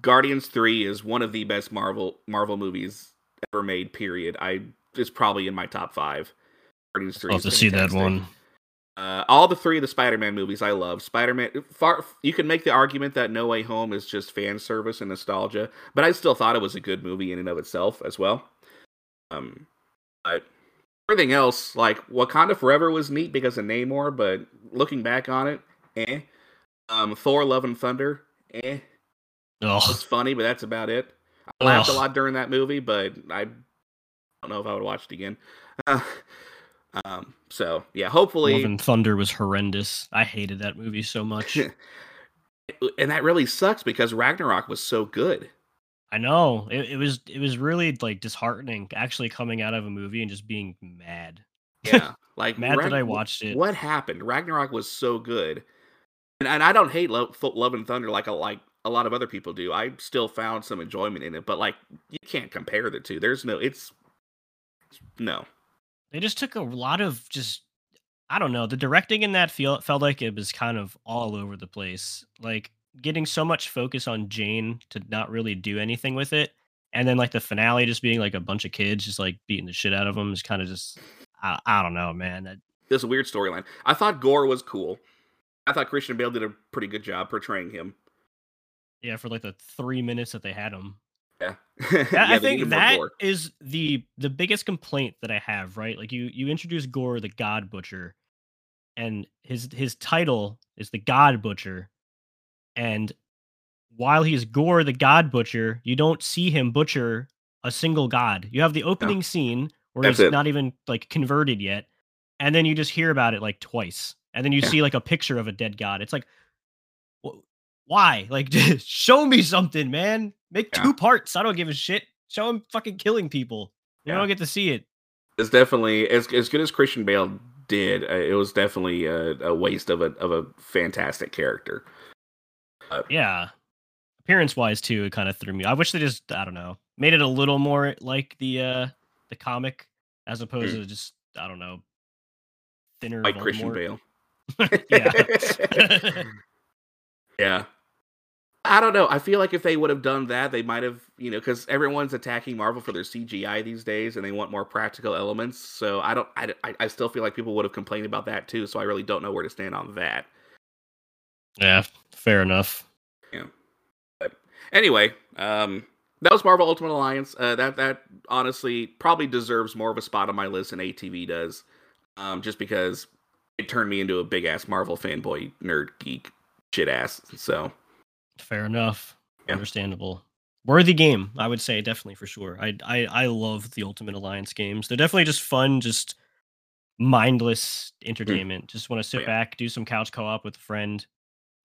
S2: Guardians Three is one of the best Marvel Marvel movies ever made. Period. I it's probably in my top five. Three.
S3: I'll have to see that one.
S2: Uh, all the three of the Spider-Man movies I love. Spider-Man. Far you can make the argument that No Way Home is just fan service and nostalgia, but I still thought it was a good movie in and of itself as well. Um, but everything else, like Wakanda Forever, was neat because of Namor, but looking back on it, eh. Um, Thor: Love and Thunder, eh.
S3: Oh,
S2: It's funny, but that's about it. I laughed a lot during that movie, but I don't know if I would watch it again. um, so yeah, hopefully,
S3: Love and Thunder was horrendous. I hated that movie so much.
S2: and that really sucks because Ragnarok was so good.
S3: I know it, it was it was really like disheartening actually coming out of a movie and just being mad.
S2: Yeah, like
S3: Mad that I watched it.
S2: What happened? Ragnarok was so good, and, and I don't hate Love, Love and Thunder like a like a lot of other people do. I still found some enjoyment in it, but like you can't compare the two. There's no, it's no.
S3: They just took a lot of just I don't know. The directing in that feel felt like it was kind of all over the place. Like getting so much focus on Jane to not really do anything with it, and then like the finale just being like a bunch of kids just like beating the shit out of them is kind of just I, I don't know, man. That,
S2: this weird storyline. I thought Gorr was cool. I thought Christian Bale did a pretty good job portraying him.
S3: yeah, for like the three minutes that they had him.
S2: Yeah,
S3: I think that is the the biggest complaint that I have. Right, like you you introduce Gorr the God Butcher, and his his title is the God Butcher, and while he's Gorr the God Butcher, you don't see him butcher a single god. You have the opening scene where
S2: That's
S3: he's
S2: it.
S3: not even like converted yet, and then you just hear about it like twice, and then you
S2: Yeah.
S3: see like a picture of a dead god. It's like, why? Like, just show me something, man. Make
S2: Yeah.
S3: two parts. I don't give a shit. Show him fucking killing people. You
S2: Yeah.
S3: don't get to see it.
S2: it's definitely as as good as Christian Bale did. Uh, it was definitely a, a waste of a of a fantastic character.
S3: Yeah. Appearance wise too, it kind of threw me. I wish they just I don't know made it a little more like the uh the comic as opposed to just I don't know thinner.
S2: Like Christian Bale.
S3: yeah.
S2: Yeah. I don't know. I feel like if they would have done that, they might have, you know, because everyone's attacking Marvel for their CGI these days, and they want more practical elements. So I don't. I, I- I still feel like people would have complained about that too. So I really don't know where to stand on that.
S3: yeah, fair enough. Yeah.
S2: But anyway, um, that was Marvel Ultimate Alliance. Uh, that that honestly probably deserves more of a spot on my list than ATV does, um, just because it turned me into a big ass Marvel fanboy nerd geek. shit ass. So
S3: Fair enough.
S2: Yeah.
S3: Understandable. Worthy game, I would say, definitely for sure. I I I love the Ultimate Alliance games. They're definitely just fun, just mindless hmm. entertainment. Just want to sit oh,
S2: yeah.
S3: back, do some couch co-op with a friend,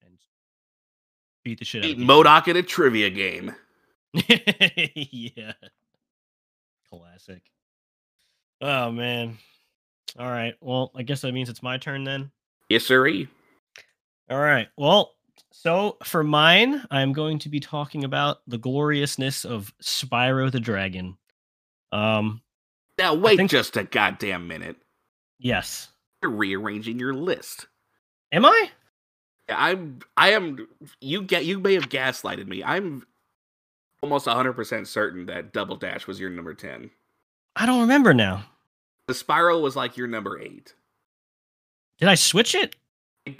S3: and beat the shit out
S2: beat
S3: of.
S2: MODOK in a trivia game.
S3: yeah. Classic. Oh man. All right. Well, I guess that means it's my turn then.
S2: Yes, sirree.
S3: All right. Well, so for mine, I'm going to be talking about the gloriousness of Spyro the Dragon. Um,
S2: Now wait
S3: think-
S2: just a goddamn minute.
S3: yes.
S2: You're rearranging your list.
S3: Am I?
S2: I'm. I am. You get. You may have gaslighted me. I'm almost 100 percent certain that Double Dash was your number 10.
S3: I don't remember now.
S2: The Spyro was like your number eight.
S3: Did I switch it?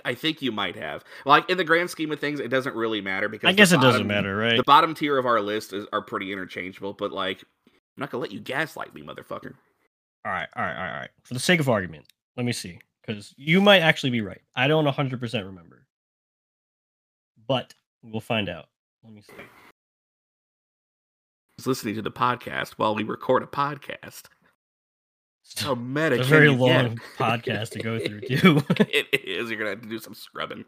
S2: I think you might have. Like in the grand scheme of things, it doesn't really matter because
S3: I guess it doesn't matter, right?
S2: The bottom tier of our list is, are pretty interchangeable, but like, I'm not gonna let you gaslight me, motherfucker.
S3: All right, all right, all right, all right. For the sake of argument, let me see, because you might actually be right. I don't 100% remember, but we'll find out. Let me see.
S2: I was listening to the podcast while we record a podcast. Meta?
S3: A very
S2: you get?
S3: long podcast to go through, too.
S2: it is. You're gonna have to do some scrubbing.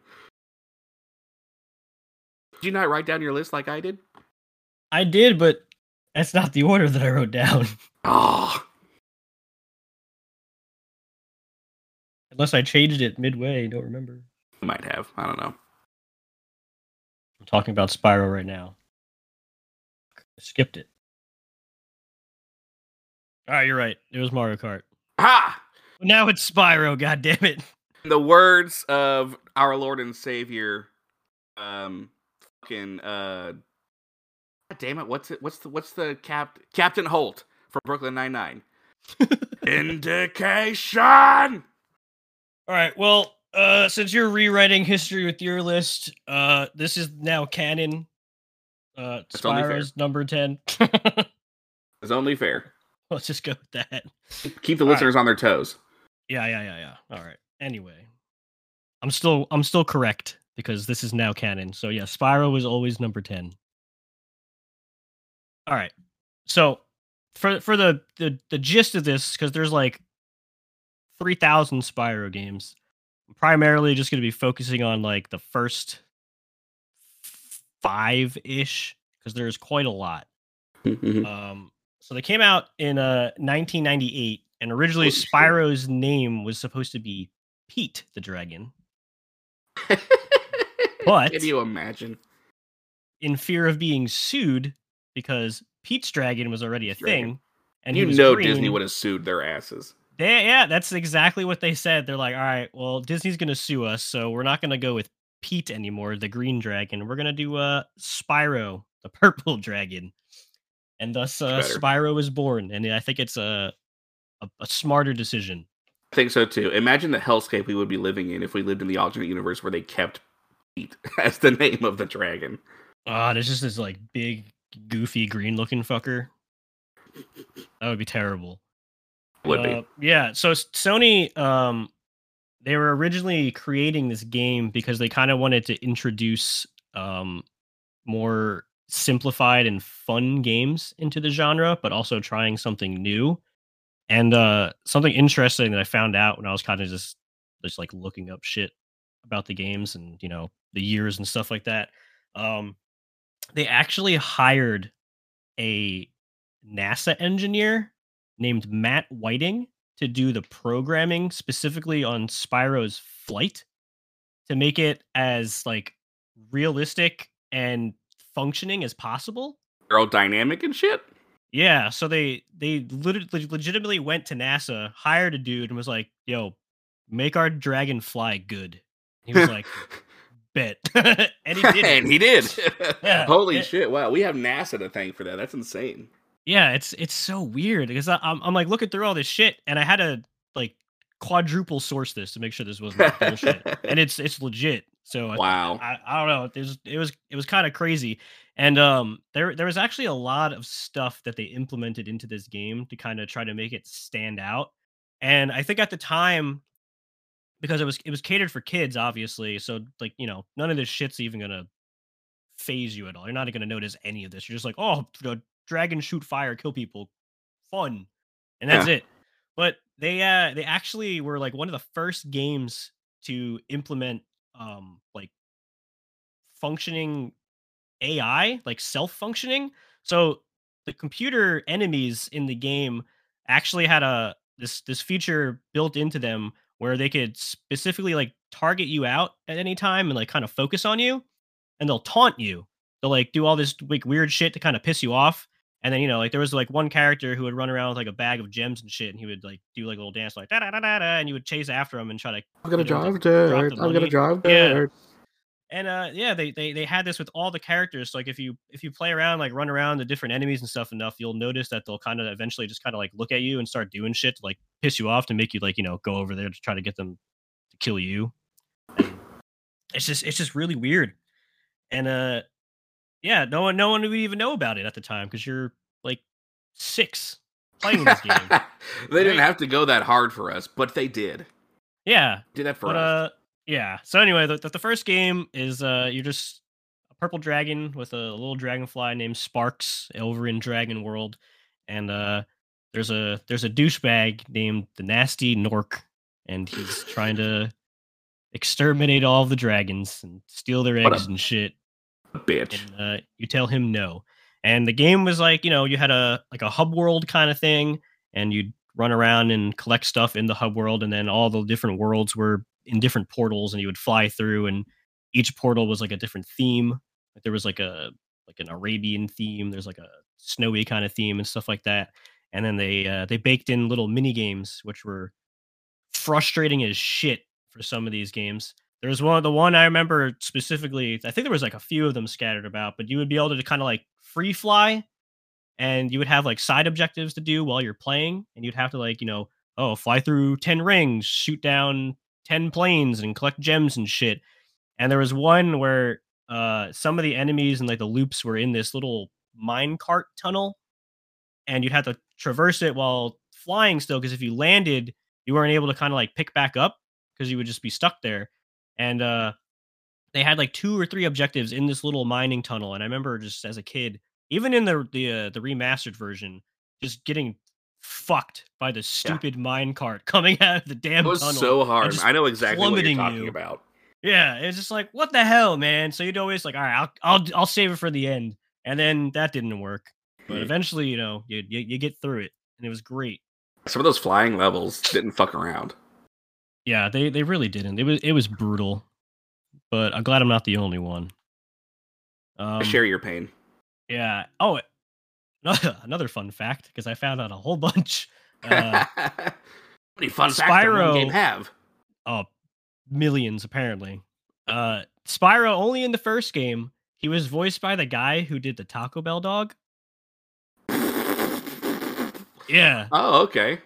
S2: Did you not write down your list like I did?
S3: I did, but that's not the order that I wrote down.
S2: Oh,
S3: Unless I changed it midway, don't remember.
S2: might have. I don't know.
S3: I'm talking about Spyro right now. I skipped it. All right, you're right. It was Mario Kart.
S2: Ha!
S3: Now it's Spyro. God damn it!
S2: In the words of our Lord and Savior, um, fucking uh, God damn it! What's it? What's the what's the cap Captain Holt from Brooklyn Nine Nine? Indication.
S3: All right. Well, uh, since you're rewriting history with your list, uh, this is now canon. Uh,
S2: That's.
S3: Spyro's number ten.
S2: It's only fair.
S3: Let's just go with that.
S2: Keep the
S3: All right.
S2: listeners on their toes.
S3: Yeah, yeah, yeah, yeah. All right. Anyway, I'm still I'm still correct because this is now canon. So yeah, Spyro was always number ten. All right. So for for the the the gist of this, because there's like three thousand Spyro games, I'm primarily just going to be focusing on like the first five ish because there's quite a lot. Um, so they came out in uh 1998, and originally
S2: shit.
S3: Spyro's name was supposed to be Pete the Dragon. But-
S2: can you imagine?
S3: In fear of being sued, because Pete's Dragon was already a
S2: Dragon.
S3: thing, and
S2: you know
S3: green,
S2: Disney would have sued their asses.
S3: They, yeah, that's exactly what they said. They're like, all right, well, Disney's gonna sue us, so we're not gonna go with Pete anymore, the green dragon. We're gonna do uh Spyro, the purple dragon, and thus uh, Spyro was born. And I think it's a, a a smarter decision.
S2: I think so too. Imagine the hellscape we would be living in if we lived in the alternate universe where they kept Pete as the name of the dragon.
S3: Ah, there's just this like big, goofy, green looking fucker. That would be terrible.
S2: Would be.
S3: Uh, yeah. So Sony, um, they were originally creating this game because they kind of wanted to introduce um more simplified and fun games into the genre, but also trying something new. And uh, something interesting that I found out when I was kind of just just like looking up shit about the games and you know the years and stuff like that. Um, they actually hired a NASA engineer named Matt Whiting to do the programming specifically on Spyro's flight to make it as like realistic and functioning as possible.
S2: Aerodynamic and shit.
S3: Yeah, so they they lit- legitimately went to NASA, hired a dude, and was like, "Yo, make our dragon fly good." He was like, "Bet," and he did.
S2: and he did.
S3: Yeah,
S2: Holy
S3: it-
S2: shit! Wow, we have NASA to thank for that. That's insane.
S3: Yeah, it's it's so weird because I, I'm I'm like looking through all this shit, and I had to like quadruple source this to make sure this wasn't bullshit, and it's it's legit. So
S2: Wow.
S3: I, I don't know. There's it was it was kind of crazy, and um there there was actually a lot of stuff that they implemented into this game to kind of try to make it stand out. And I think at the time, because it was it was catered for kids, obviously. So like you know, none of this shit's even gonna phase you at all. You're not gonna notice any of this. You're just like, oh, the dragon shoot fire, kill people, fun, and that's
S2: Yeah.
S3: it. But they uh they actually were like one of the first games to implement um like functioning AI, like self functioning. So the computer enemies in the game actually had a this this feature built into them where they could specifically like target you out at any time and like kind of focus on you and they'll taunt you. They'll like do all this like weird shit to kind of piss you off. And then you know, like there was like one character who would run around with like a bag of gems and shit, and he would like do like a little dance like da da da da, da and you would chase after him and try to
S2: I'm gonna
S3: you know,
S2: drive dirt. I'm gonna
S3: money.
S2: drive
S3: Yeah. and uh yeah they, they they had this with all the characters so like if you if you play around like run around the different enemies and stuff enough you'll notice that they'll kind of eventually just kind of like look at you and start doing shit to like piss you off to make you like you know go over there to try to get them to kill you And it's just it's just really weird and uh yeah no one no one would even know about it at the time because you're like six playing this game
S2: they didn't have to go that hard for us, but they did.
S3: yeah
S2: Did that for
S3: but
S2: us.
S3: uh yeah so anyway the, the, first game is uh you're just a purple dragon with a little dragonfly named Sparx over in dragon world and uh there's a there's a douchebag named the Gnasty Gnorc and he's trying to exterminate all the dragons and steal their
S2: What a
S3: eggs and shit
S2: Bitch.
S3: and uh, you tell him no. And the game was like, you know, you had a like a hub world kind of thing, and you'd run around and collect stuff in the hub world, and then all the different worlds were in different portals, and you would fly through, and each portal was like a different theme. Like there was like a like an Arabian theme, there's like a snowy kind of theme and stuff like that. And then they uh, they baked in little mini games, which were frustrating as shit for some of these games. There was one, the one I remember specifically. I think there was like a few of them scattered about, but you would be able to kind of like free fly, and you would have like side objectives to do while you're playing, and you'd have to like you know, oh, fly through ten rings, shoot down ten planes, and collect gems and shit. And there was one where uh, some of the enemies and like the loops were in this little mine cart tunnel, and you'd have to traverse it while flying still, because if you landed, you weren't able to kind of like pick back up because you would just be stuck there and uh they had like two or three objectives in this little mining tunnel and i remember just as a kid even in the the uh, the remastered version just getting fucked by the stupid mine cart coming out of the damn
S2: It was
S3: tunnel
S2: so hard. I know exactly what you're talking
S3: you.
S2: about.
S3: yeah it's just like what the hell man so you'd always like all right i'll i'll, I'll save it for the end and then that didn't work but
S2: Hmm.
S3: eventually you know you, you you get through it and it was great
S2: Some of those flying levels didn't fuck around.
S3: Yeah, they they really didn't. It was it was brutal, but I'm glad I'm not the only one. Um,
S2: I share your pain.
S3: Yeah. Oh, another fun fact because I found out a whole bunch. Uh,
S2: How many fun one game have?
S3: oh, millions apparently. Uh, Spyro only in the first game. He was voiced by the guy who did the Taco Bell dog. Yeah,
S2: Oh, okay.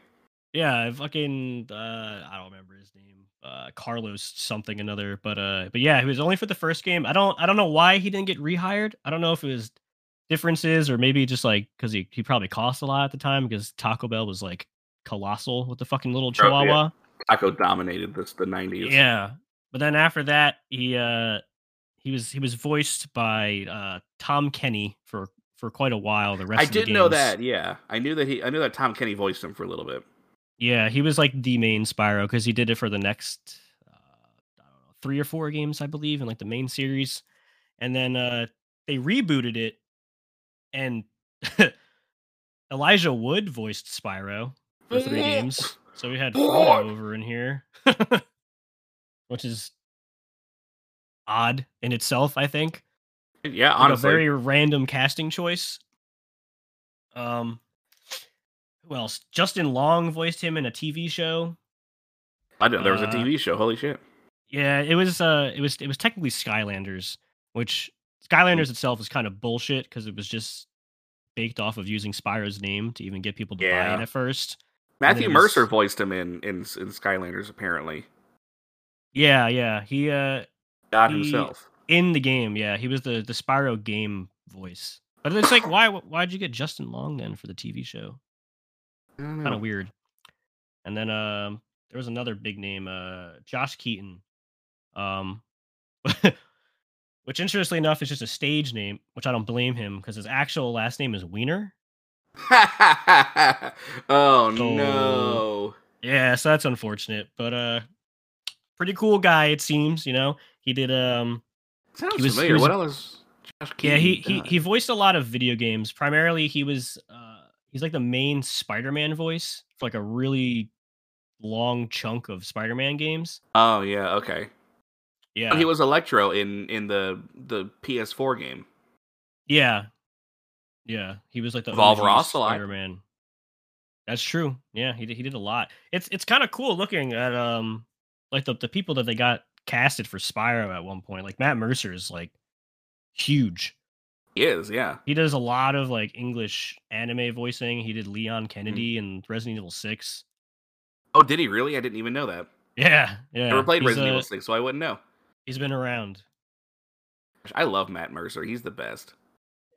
S3: Yeah. Fucking, uh, I don't remember his name. Uh, Carlos something another. But uh, but yeah, he was only for the first game. I don't I don't know why he didn't get rehired. I don't know if it was differences or maybe just like because he he probably cost a lot at the time because Taco Bell was like colossal with the fucking little
S2: Oh, yeah.
S3: chihuahua.
S2: Taco dominated this the nineties.
S3: Yeah. But then after that, he uh he was he was voiced by uh Tom Kenny for for quite a while. The rest
S2: I
S3: of the
S2: did know that. Yeah, I knew that he. I knew that Tom Kenny voiced him for a little bit.
S3: Yeah, he was like the main Spyro because he did it for the next uh, I don't know three or four games, I believe, in like the main series, and then uh they rebooted it, and Elijah Wood voiced Spyro for three games. So we had Frodo over in here, which is odd in itself, I think.
S2: Yeah,
S3: Like
S2: honestly,
S3: a very random casting choice. Um, who else? Justin Long voiced him in a TV show.
S2: I didn't. There was a
S3: uh,
S2: TV show. Holy shit!
S3: Yeah, it was. Uh, it was. It was technically Skylanders, which Skylanders itself is kind of bullshit because it was just baked off of using Spyro's name to even get people to buy it at first.
S2: Matthew
S3: it
S2: Mercer
S3: was-
S2: voiced him in in in Skylanders. Apparently,
S3: Yeah, yeah. He uh
S2: God
S3: He-
S2: himself.
S3: in the game, yeah, he was the the Spyro game voice. But it's like, why why'd you get Justin Long then for the TV show? Kind of weird. And then um, there was another big name, uh, Josh Keaton. Um, which interestingly enough is just a stage name, which I don't blame him because his actual last name is Wiener.
S2: oh
S3: So-
S2: no.
S3: Yeah, so that's unfortunate, but uh, pretty cool guy it seems. You know, he did um,
S2: Sounds
S3: he was- he
S2: familiar.
S3: was-
S2: what else? Josh
S3: yeah, he he he voiced a lot of video games. Primarily, he was uh, he's like the main Spider-Man voice for like a really long chunk of Spider-Man games.
S2: Oh yeah, okay.
S3: Yeah,
S2: He was Electro in in the the PS4 game.
S3: Yeah. Yeah. He was like the
S2: Evolve
S3: OG
S2: Ross a lot.
S3: Spider-Man. That's true. Yeah, he did, he did a lot. It's it's kind of cool looking at um like the, the people that they got casted for Spyro at one point. Like Matt Mercer is like huge.
S2: He is, yeah.
S3: He does a lot of like English anime voicing. He did
S2: Mm-hmm.
S3: Leon Kennedy in Resident Evil 6.
S2: Oh, did he really? I didn't even know that.
S3: Yeah, yeah.
S2: Never played
S3: he's,
S2: Resident
S3: uh,
S2: Evil 6, so I wouldn't know.
S3: He's been around.
S2: I love Matt Mercer. He's the best.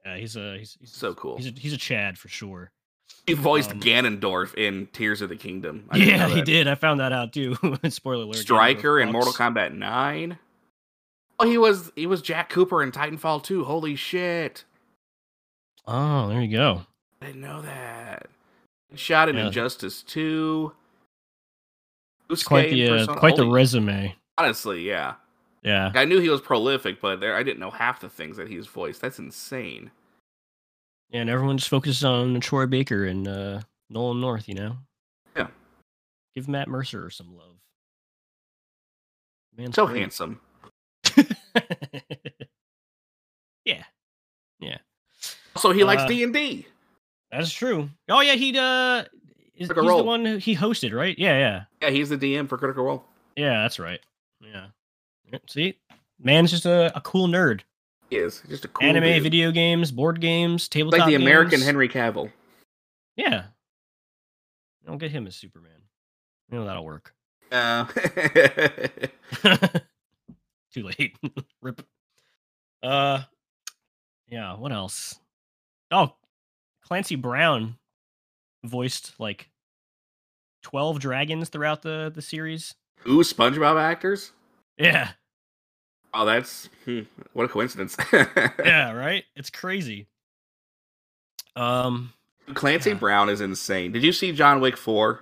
S3: Yeah, he's a he's, he's
S2: So cool.
S3: He's a, he's a Chad for sure.
S2: He voiced
S3: Um,
S2: Ganondorf in Tears of the Kingdom. I
S3: Yeah, he did. I found that out too. Spoiler alert.
S2: Stryker in. Mortal Kombat 9. Oh, he was he was Jack Cooper in Titanfall 2. Holy shit.
S3: Oh, there you go.
S2: I didn't know that. Shot in
S3: Yeah.
S2: Injustice 2.
S3: It's quite the uh, quite the resume.
S2: Honestly, yeah.
S3: Yeah.
S2: I knew he was prolific, but there I didn't know half the things that he's voiced. That's insane.
S3: And everyone just focuses on Troy Baker and uh, Nolan North, you know?
S2: Yeah.
S3: Give Matt Mercer some love. Man,
S2: So handsome.
S3: yeah. Yeah.
S2: So he likes
S3: Uh,
S2: D and D.
S3: That's true. Oh yeah, he uh is, he's
S2: Critical
S3: the
S2: Role.
S3: one who he hosted, right? Yeah, yeah.
S2: Yeah, he's the DM for Critical Role.
S3: Yeah, that's right. Yeah. Yeah, See? Man's just a, a cool nerd.
S2: He is just a cool
S3: Anime,
S2: dude.
S3: video games, board games, tabletop
S2: like the American. Henry Cavill.
S3: Yeah. Don't get him as Superman. You know that'll work.
S2: Uh,
S3: Too late. Rip. Uh yeah, what else? Oh, Clancy Brown voiced like 12 dragons throughout the the series.
S2: ooh, SpongeBob actors.
S3: Yeah.
S2: Oh, that's hmm, what a coincidence.
S3: Yeah, right? It's crazy. Um
S2: Clancy
S3: Yeah.
S2: Brown is insane. Did you see John Wick Four?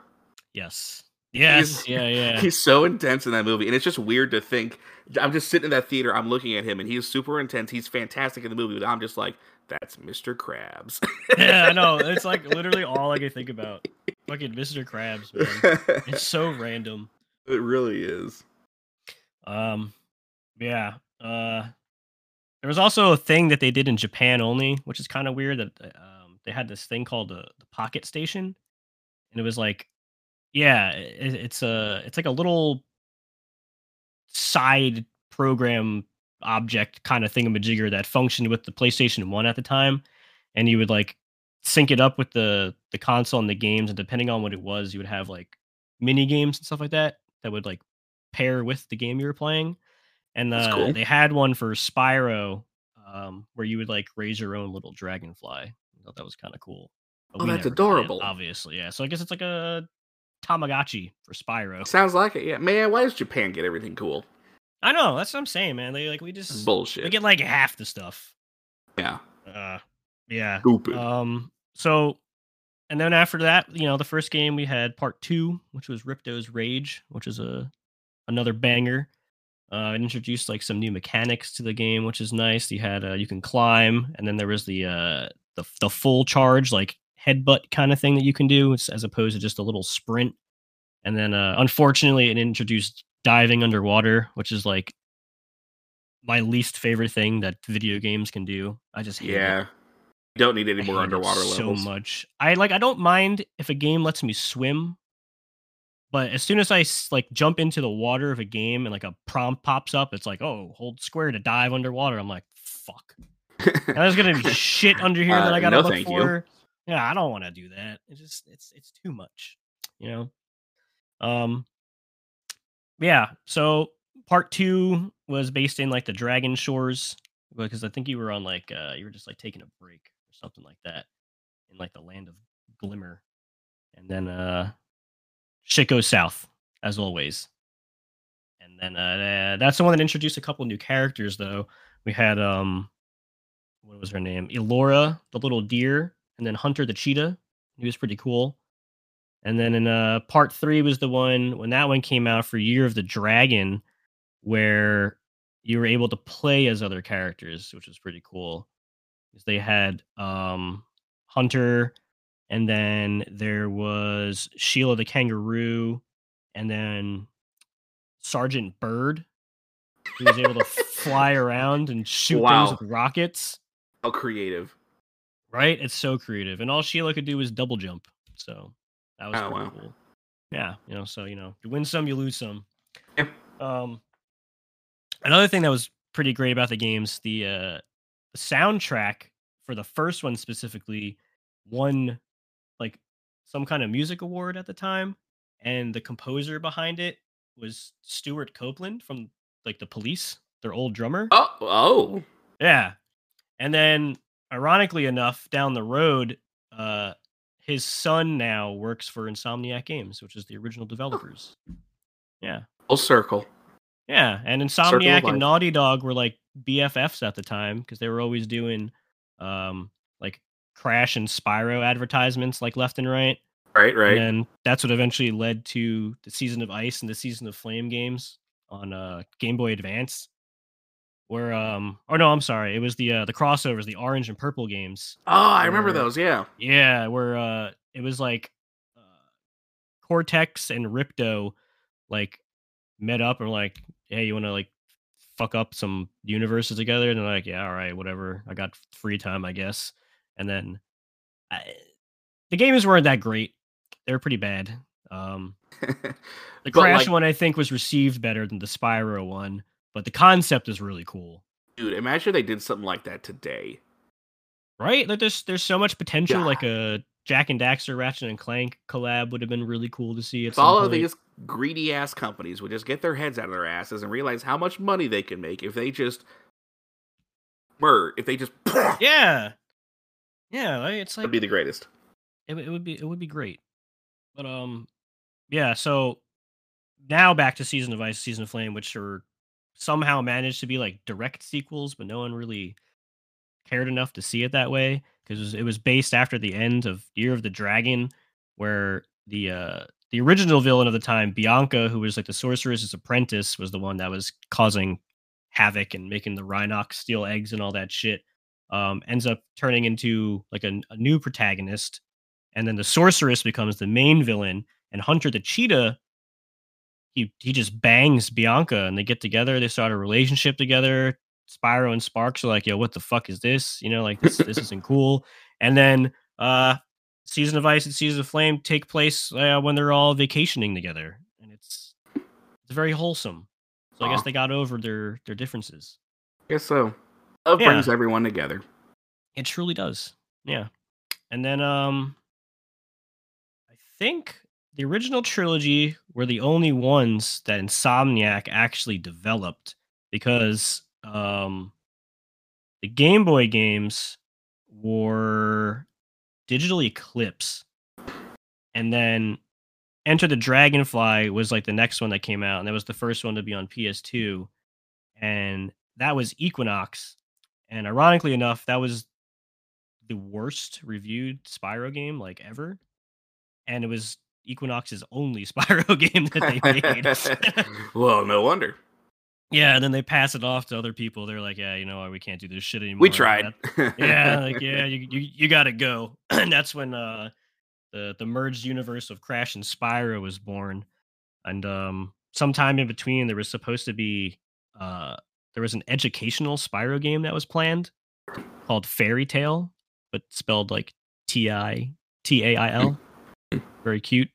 S3: yes. Yes.
S2: He's-
S3: yeah, yeah.
S2: He's so intense in that movie, and it's just weird to think. I'm just sitting in that theater. I'm looking at him, and he's super intense. He's fantastic in the movie, but I'm just like, that's Mr. Krabs.
S3: yeah, I know. It's like literally all I can think about. Fucking Mr. Krabs, man. It's so random.
S2: it really is.
S3: Um, yeah. Uh, there was also a thing that they did in Japan only, which is kind of weird. That uh, um, they had this thing called the, the Pocket Station, and it was like, yeah, it, it's a it's like a little side program object kind of thingamajigger that functioned with the PlayStation One at the time, and you would like sync it up with the the console and the games, and depending on what it was, you would have like mini games and stuff like that that would like pair with the game you were playing. And uh,
S2: cool.
S3: they had one for Spyro, um, where you would like raise your own little dragonfly. I thought that was kind of cool. But
S2: Oh, that's
S3: got it,
S2: adorable.
S3: obviously, yeah. So I guess it's like a Tamagotchi for Spyro.
S2: Sounds like it. Yeah, man. Why does Japan get everything cool?
S3: I know that's what I'm saying, man. They like we just
S2: bullshit.
S3: we get like half the stuff.
S2: yeah.
S3: Uh, yeah.
S2: Stupid.
S3: Um. So, and then after that, you know, the first game we had part two, which was Ripto's Rage, which is a another banger. Uh, it introduced like some new mechanics to the game, which is nice. You had uh, you can climb, and then there was the uh the the full charge like headbutt kind of thing that you can do, as opposed to just a little sprint. And then, uh, unfortunately, it introduced diving underwater, which is like my least favorite thing that video games can do. I just hate it.
S2: yeah. You don't need any more underwater
S3: so
S2: levels.
S3: So much. I like. I don't mind if a game lets me swim, but as soon as I like jump into the water of a game and like a prompt pops up, it's like, oh, hold square to dive underwater. I'm like, fuck. Now there's gonna be shit under here that
S2: Uh,
S3: I gotta
S2: no,
S3: look
S2: thank you.
S3: Yeah, I don't want to do that. It's just it's it's too much, you know. Um. Yeah. So part two was based in like the Dragon Shores because I think you were on like uh you were just like taking a break or something like that in like the land of Glimmer, and then uh shit goes south. as always. And then uh, that's the one that introduced a couple new characters, though. We had um, what was her name? Elora, the little deer, and then Hunter the cheetah. He was pretty cool. And then in uh, part three was the one when that one came out for Year of the Dragon, where you were able to play as other characters, which was pretty cool. Because they had um, Hunter, and then there was Sheila the kangaroo, and then Sergeant Bird, who was able to fly around and shoot
S2: Wow.
S3: things with rockets.
S2: How creative.
S3: Right? It's so creative, and all Sheila could do was double jump. So that was
S2: Oh,
S3: pretty
S2: wow.
S3: cool. Yeah, you know, so you know, you win some, you lose some.
S2: Yeah.
S3: Um, another thing that was pretty great about the games, the uh, the soundtrack for the first one specifically won like some kind of music award at the time, and the composer behind it was Stewart Copeland from like the Police, their old drummer.
S2: Oh, oh.
S3: Yeah. And then ironically enough, down the road, uh his son now works for Insomniac Games, which is the original developers. Yeah.
S2: Full circle.
S3: Yeah. And Insomniac and Naughty Dog were like BFFs at the time because they were always doing um like Crash and Spyro advertisements like left and right.
S2: Right, right.
S3: And that's what eventually led to the Season of Ice and the Season of Flame games on uh, Game Boy Advance. Where um or no, I'm sorry, it was the uh, the crossovers, the orange and purple games.
S2: oh, I remember those. Yeah.
S3: Yeah, where uh it was like uh, Cortex and Ripto like met up and were like, hey, you want to like fuck up some universes together? And they're like, yeah, all right, whatever. I got free time, I guess. And then I, the games weren't that great. They were pretty bad. Um, the Crash
S2: like-
S3: one, I think, was received better than the Spyro one, but the concept is really cool,
S2: Dude, imagine they did something like that today.
S3: right? Like, there's there's so much potential.
S2: Yeah.
S3: Like a Jak and Daxter, Ratchet and Clank collab would have been really cool to see. At
S2: If all of these greedy ass companies would just get their heads out of their asses and realize how much money they can make if they just were if they just
S3: yeah, yeah, like, it's like
S2: it'd be the greatest.
S3: it, it would be it would be great but um yeah so now back to season of ice season of flame which are somehow managed to be like direct sequels but no one really cared enough to see it that way because it was, it was based after the end of year of the dragon where the uh the original villain of the time bianca who was like the sorceress's apprentice was the one that was causing havoc and making the Rhynocs steal eggs and all that shit um ends up turning into like a, a new protagonist and then the sorceress becomes the main villain and hunter the cheetah he he just bangs bianca and they get together they start a relationship together spyro and Sparx are like yo what the fuck is this you know like this this isn't cool and then uh season of ice and season of flame take place uh, when they're all vacationing together and it's it's very wholesome so i guess they got over their their differences I
S2: guess so. Love
S3: Yeah.
S2: brings everyone together.
S3: It truly does. Yeah. And then um I think the original trilogy were the only ones that Insomniac actually developed because um the Game Boy games were Digital Eclipse. And then Enter the Dragonfly was like the next one that came out and that was the first one to be on PS2 and that was Equinoxe and ironically enough, that was the worst reviewed Spyro game like ever. And it was Equinoxe's only Spyro game that they made.
S2: well, no wonder.
S3: yeah, and then they pass it off to other people. They're like, yeah, you know what, we can't do this shit anymore.
S2: We tried.
S3: yeah, like yeah, you you, you gotta go. and that's when uh the the merged universe of Crash and Spyro was born. And um sometime in between there was supposed to be uh there was an educational Spyro game that was planned called Fairy Tale, but spelled like T I T A I L. Very cute.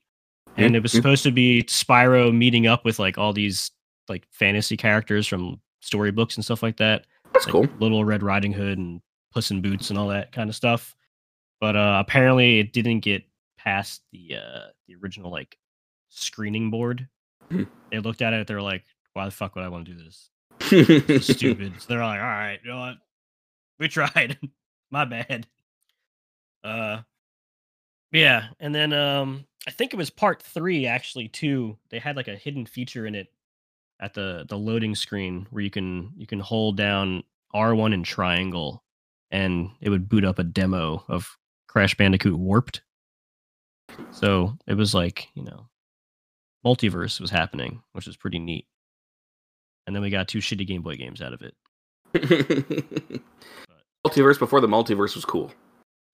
S3: And it was
S2: Mhm.
S3: supposed to be Spyro meeting up with like all these like fantasy characters from storybooks and stuff like that.
S2: That's
S3: like
S2: cool.
S3: Little Red Riding Hood and Puss in Boots and all that kind of stuff. But uh apparently it didn't get past the uh the original like screening board.
S2: Hmm.
S3: They looked at it, they were like, why the fuck would I want to do this? It's stupid. so they're like, all right, you know what? We tried. My bad. Uh Yeah, and then um I think it was part 3 actually too. They had like a hidden feature in it at the the loading screen where you can you can hold down R1 and triangle and it would boot up a demo of Crash Bandicoot Warped. So, it was like, you know, multiverse was happening, which was pretty neat. And then we got two shitty Game Boy games out of it.
S2: multiverse before the multiverse was cool.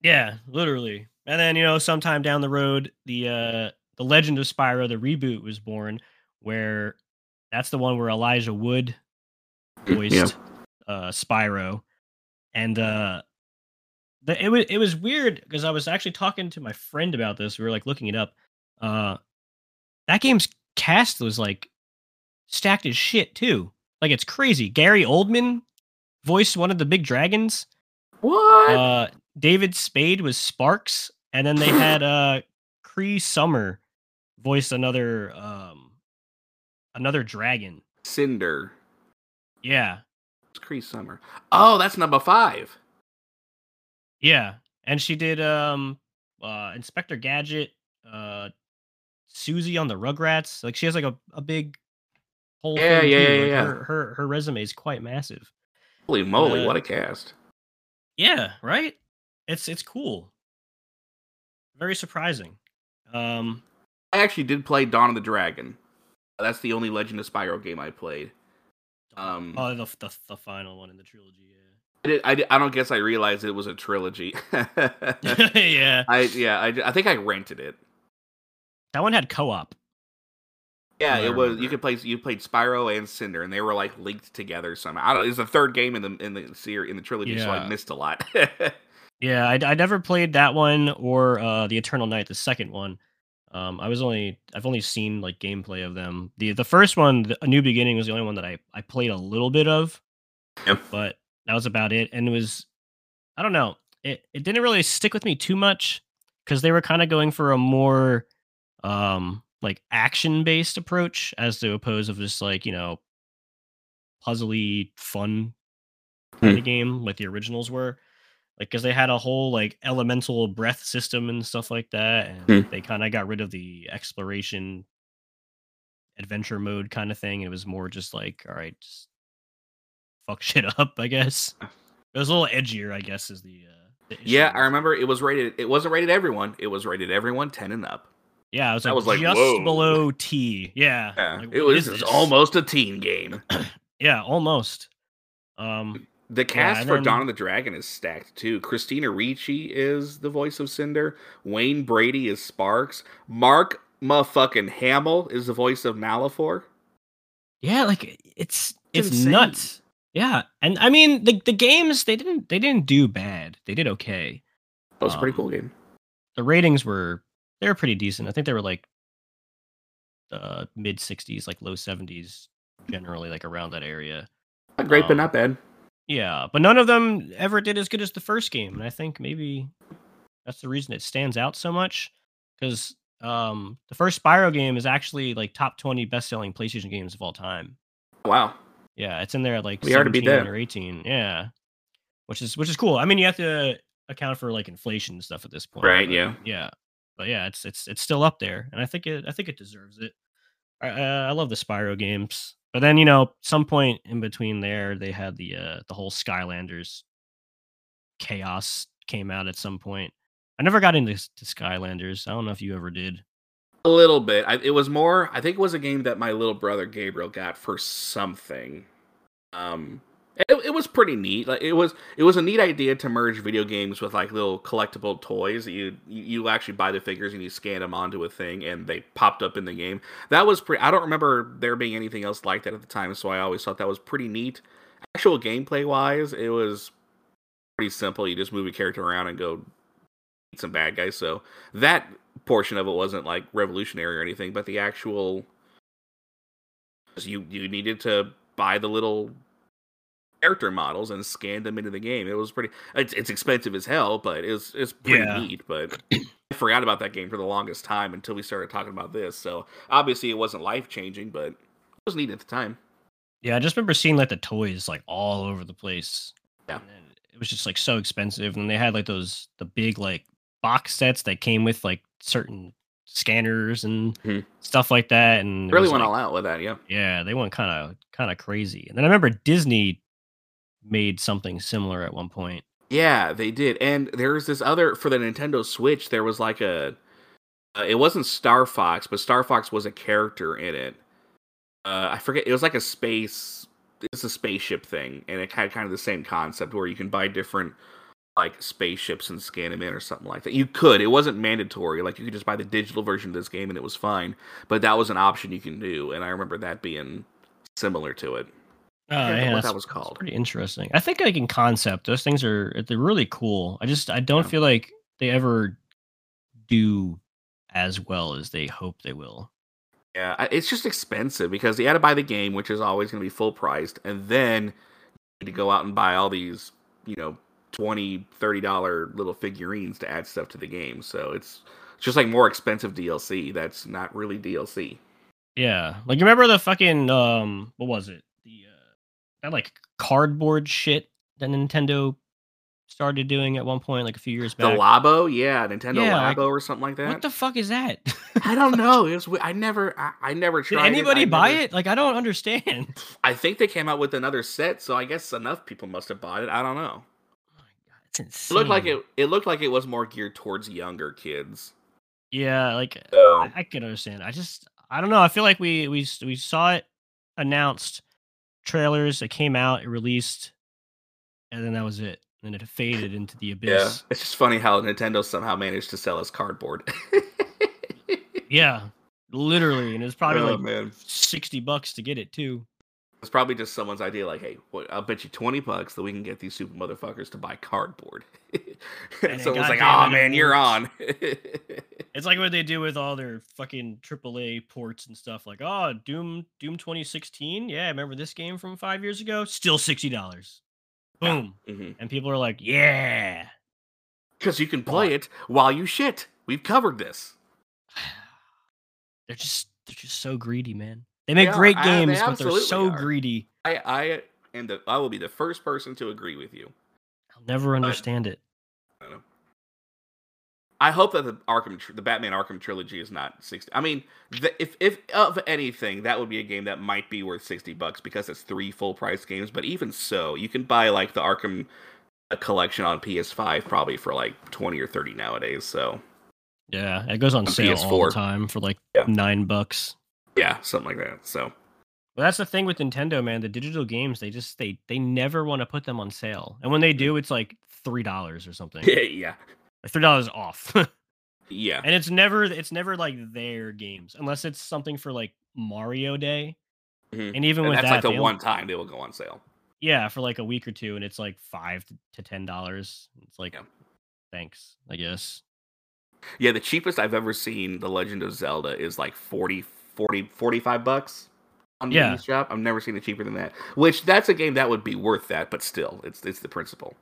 S3: Yeah, literally. And then, you know, sometime down the road, the uh the Legend of Spyro, the reboot was born, where that's the one where Elijah Wood voiced
S2: Yeah.
S3: uh Spyro. And uh the, it was it was weird because I was actually talking to my friend about this. We were like looking it up. Uh that game's cast was like stacked as shit too. Like it's crazy. Gary Oldman voiced one of the big dragons.
S2: What?
S3: Uh, David Spade was Sparx, and then they had uh Cree Summer voice another um another dragon.
S2: Cinder.
S3: Yeah,
S2: It's Cree Summer. Oh, that's number five.
S3: yeah, and she did um uh Inspector Gadget, uh Susie on the Rugrats. Like she has like a, a big whole
S2: Yeah, yeah, yeah,
S3: Like,
S2: yeah.
S3: Her, her her resume is quite massive.
S2: Holy moly,
S3: Uh,
S2: what a cast.
S3: Yeah, right. It's it's cool. Very surprising. Um,
S2: I actually did play Dawn of the Dragon. That's the only Legend of Spyro game I played. Um,
S3: oh, the, the the final one in the trilogy.
S2: I, did, I, did- I don't guess I realized it was a trilogy.
S3: Yeah, yeah.
S2: I yeah, I, I think I rented it.
S3: That one had co-op.
S2: Yeah, it was. You could play. You played Spyro and Cinder, and they were like linked together somehow. I don't. It's the third game in the in the series in the trilogy, so I missed a lot.
S3: Yeah, I, I never played that one or uh, the Eternal Night, the second one. Um, I was only I've only seen like gameplay of them. the The first one, the- A New Beginning, was the only one that I I played a little bit of.
S2: Yep.
S3: But that was about it, and it was I don't know. It it didn't really stick with me too much because they were kind of going for a more um like action based approach as to oppose of just like you know puzzly fun kind
S2: Hmm.
S3: of game like the originals were like because they had a whole like elemental breath system and stuff like that and
S2: Hmm.
S3: they kind of got rid of the exploration adventure mode kind of thing it was more just like all right just fuck shit up i guess it was a little edgier i guess is the uh the issue
S2: yeah, I remember it was rated. It wasn't rated everyone. It was rated everyone ten and up.
S3: yeah it was
S2: I
S3: like,
S2: was like,
S3: just
S2: whoa.
S3: below t yeah
S2: Yeah,
S3: like,
S2: it was almost a teen game.
S3: yeah almost um
S2: The cast
S3: and
S2: for
S3: then-
S2: Dawn of the Dragon is stacked too. Christina Ricci is the voice of Cinder. Wayne Brady is Sparx. Mark motherfucking Hamill is the voice of Malefor.
S3: Yeah, like it's it's
S2: insane.
S3: nuts. Yeah, and I mean the the games they didn't they didn't do bad. They did okay.
S2: That was a pretty
S3: Um,
S2: cool game.
S3: The ratings were they were pretty decent. I think they were like uh mid sixties, like low seventies, generally like around that area.
S2: Not great, but
S3: um,
S2: not bad.
S3: Yeah, but none of them ever did as good as the first game, and I think maybe that's the reason it stands out so much. Because um, the first Spyro game is actually like top twenty best selling PlayStation games of all time.
S2: Wow.
S3: Yeah, it's in there at like
S2: We already beat
S3: 17
S2: that.
S3: or 18. Yeah. Which is which is cool. I mean, you have to account for like inflation and stuff at this point.
S2: Right,
S3: but
S2: yeah.
S3: Yeah. But yeah, it's it's it's still up there and I think it I think it deserves it. I I love the Spyro games. But then, you know, some point in between there they had the uh the whole Skylanders chaos came out at some point. I never got into to Skylanders. I don't know if you ever did.
S2: A little bit. I, it was more. I think it was a game that my little brother Gabriel got for something. Um, it, it was pretty neat. Like it was, it was a neat idea to merge video games with like little collectible toys you, you actually buy the figures and you scan them onto a thing and they popped up in the game. That was pretty. I don't remember there being anything else like that at the time, so I always thought that was pretty neat. Actual gameplay wise, it was pretty simple. You just move a character around and go beat some bad guys. So that portion of it wasn't like revolutionary or anything, but the actual you you needed to buy the little character models and scan them into the game. It was pretty. It's, it's expensive as hell, but it's it's pretty
S3: Yeah.
S2: neat. But I forgot about that game for the longest time until we started talking about this. So obviously it wasn't life changing, but it was neat at the time.
S3: Yeah, I just remember seeing like the toys like all over the place.
S2: Yeah.
S3: And it was just like so expensive, and they had like those the big like box sets that came with like certain scanners and
S2: Mhm.
S3: stuff like that. And
S2: Really
S3: was,
S2: went
S3: like-
S2: all out with that. Yeah.
S3: Yeah, they went kind of kind of crazy. And then I remember Disney made something similar at one point.
S2: Yeah, they did. And there's this other for the Nintendo Switch. There was like a, uh, it wasn't Star Fox, but Star Fox was a character in it. Uh, I forget. It was like a space. It's a spaceship thing, and it had kind of the same concept where you can buy different like spaceships and scan them in or something like that. You could. It wasn't mandatory. Like you could just buy the digital version of this game and it was fine. But that was an option you can do, and I remember that being similar to it.
S3: Oh, yeah,
S2: what that was called.
S3: pretty interesting. I think like in concept, those things are they're really cool. I just I don't
S2: Yeah.
S3: feel like they ever do as well as they hope they will.
S2: Yeah, it's just expensive because you had to buy the game, which is always going to be full priced, and then you need to go out and buy all these, you know, 20 30 dollar little figurines to add stuff to the game. So it's it's just like more expensive DLC. That's not really DLC.
S3: Yeah, like you remember the fucking um, what was it? Like cardboard shit that Nintendo started doing at one point, like a few years back. The.
S2: Labo, yeah, Nintendo
S3: Yeah, like,
S2: Labo or something like that.
S3: what the fuck is that?
S2: I don't know. It was I never I, I never
S3: Did
S2: tried.
S3: anybody
S2: it.
S3: Buy
S2: never-
S3: it? Like I don't understand.
S2: I think they came out with another set, so I guess enough people must have bought it. I don't know.
S3: Oh my God,
S2: It looked like it. It looked like it was more geared towards younger kids.
S3: Yeah, like
S2: So
S3: I, I can understand. I just I don't know. I feel like we we we saw it announced, trailers. It came out, it released, and then that was it. And then it faded into the abyss.
S2: Yeah, it's just funny how Nintendo somehow managed to sell us cardboard.
S3: Yeah, literally, and it was probably
S2: oh
S3: like
S2: man,
S3: sixty bucks to get it too.
S2: It's probably just someone's idea. Like, hey, what, I'll bet you twenty bucks that we can get these super motherfuckers to buy cardboard.
S3: And
S2: and
S3: it
S2: someone's like, oh man, you're on.
S3: It's like what they do with all their fucking AAA ports and stuff. Like, oh, Doom Doom 2016. Yeah, I remember this game from five years ago? Still sixty dollars. Boom.
S2: Because
S3: And people are like, yeah.
S2: Mm-hmm. you can play it while you shit. We've covered this.
S3: they're just they're just so greedy, man. They make
S2: They
S3: great
S2: I-
S3: games, but they're so
S2: are.
S3: greedy.
S2: I, I, and the, I will be the first person to agree with you.
S3: I'll never understand it.
S2: I. I hope that the Arkham, the Batman Arkham trilogy is not sixty. I mean, the, if if of anything, that would be a game that might be worth sixty bucks because it's three full price games. But even so, you can buy like the Arkham uh, collection on PS5 probably for like twenty or thirty nowadays. So
S3: Yeah, it goes on
S2: On
S3: sale all
S2: PS4.
S3: the time for like
S2: Yeah.
S3: nine bucks.
S2: Yeah, something like that. So
S3: But that's the thing with Nintendo, man. The digital games, they just they they never want to put them on sale, and when they do, it's like three dollars or something.
S2: yeah, yeah,
S3: three dollars off,
S2: yeah.
S3: and it's never it's never like their games unless it's something for like Mario Day,
S2: Mhm.
S3: and even
S2: And
S3: with
S2: that's
S3: that,
S2: like the one time they will go on sale.
S3: yeah, for like a week or two, and it's like five to, ten dollars. It's like,
S2: Yeah.
S3: thanks, I guess.
S2: Yeah, the cheapest I've ever seen The Legend of Zelda is like 40, 40 45 bucks on the
S3: Yeah.
S2: eShop. I've never seen it cheaper than that. Which that's a game that would be worth that, but still, it's it's the principle.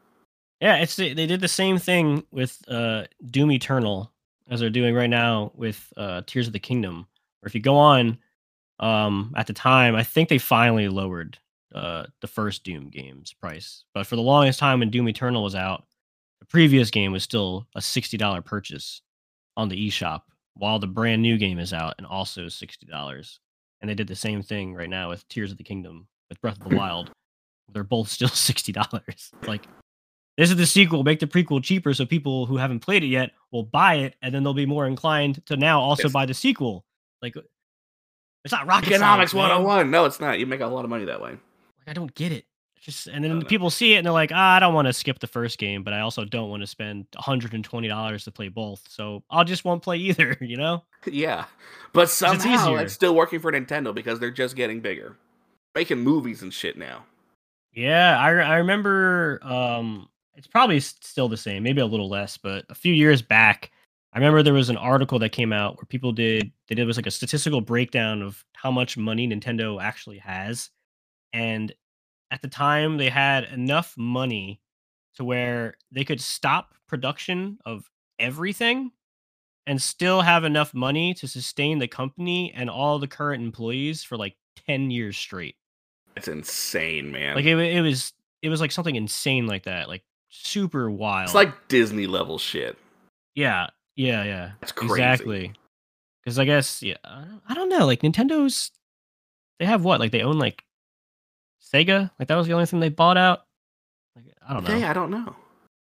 S3: Yeah, it's the- they did the same thing with uh Doom Eternal as they're doing right now with uh Tears of the Kingdom. Or if you go on um at the time, I think they finally lowered uh the first Doom game's price. But for the longest time when Doom Eternal was out, the previous game was still a $60 purchase on the eShop while the brand new game is out and also $60. And they did the same thing right now with Tears of the Kingdom with Breath of the Wild. They're both still $60. It's like this is the sequel. Make the prequel cheaper so people who haven't played it yet will buy it, and then they'll be more inclined to now also
S2: Yes.
S3: buy the sequel. Like, it's not rocket
S2: Economics
S3: science, man.
S2: 101. No, it's not. You make a lot of money that way.
S3: Like, I don't get it. It's just, and then
S2: don't
S3: people see it and they're like, ah, I don't want to skip the first game, but I also don't want to spend $120 to play both. So I'll just won't play either. You know?
S2: Yeah. But somehow
S3: easier.
S2: it's still working for Nintendo because they're just getting bigger. Making movies and shit now.
S3: Yeah, I, I remember um it's probably still the same, maybe a little less, but a few years back, I remember there was an article that came out where people did they did was like a statistical breakdown of how much money Nintendo actually has. And at the time they had enough money to where they could stop production of everything and still have enough money to sustain the company and all the current employees for like 10 years straight.
S2: It's insane, man.
S3: Like it, it was it was like something insane like that, like super wild.
S2: it's like Disney level shit.
S3: Yeah, yeah, yeah.
S2: That's crazy.
S3: Exactly. Because I guess yeah, I don't know. Like Nintendo's, they have what? Like they own like Sega. Like that was the only thing they bought out. Like I don't know.
S2: Okay, I don't know.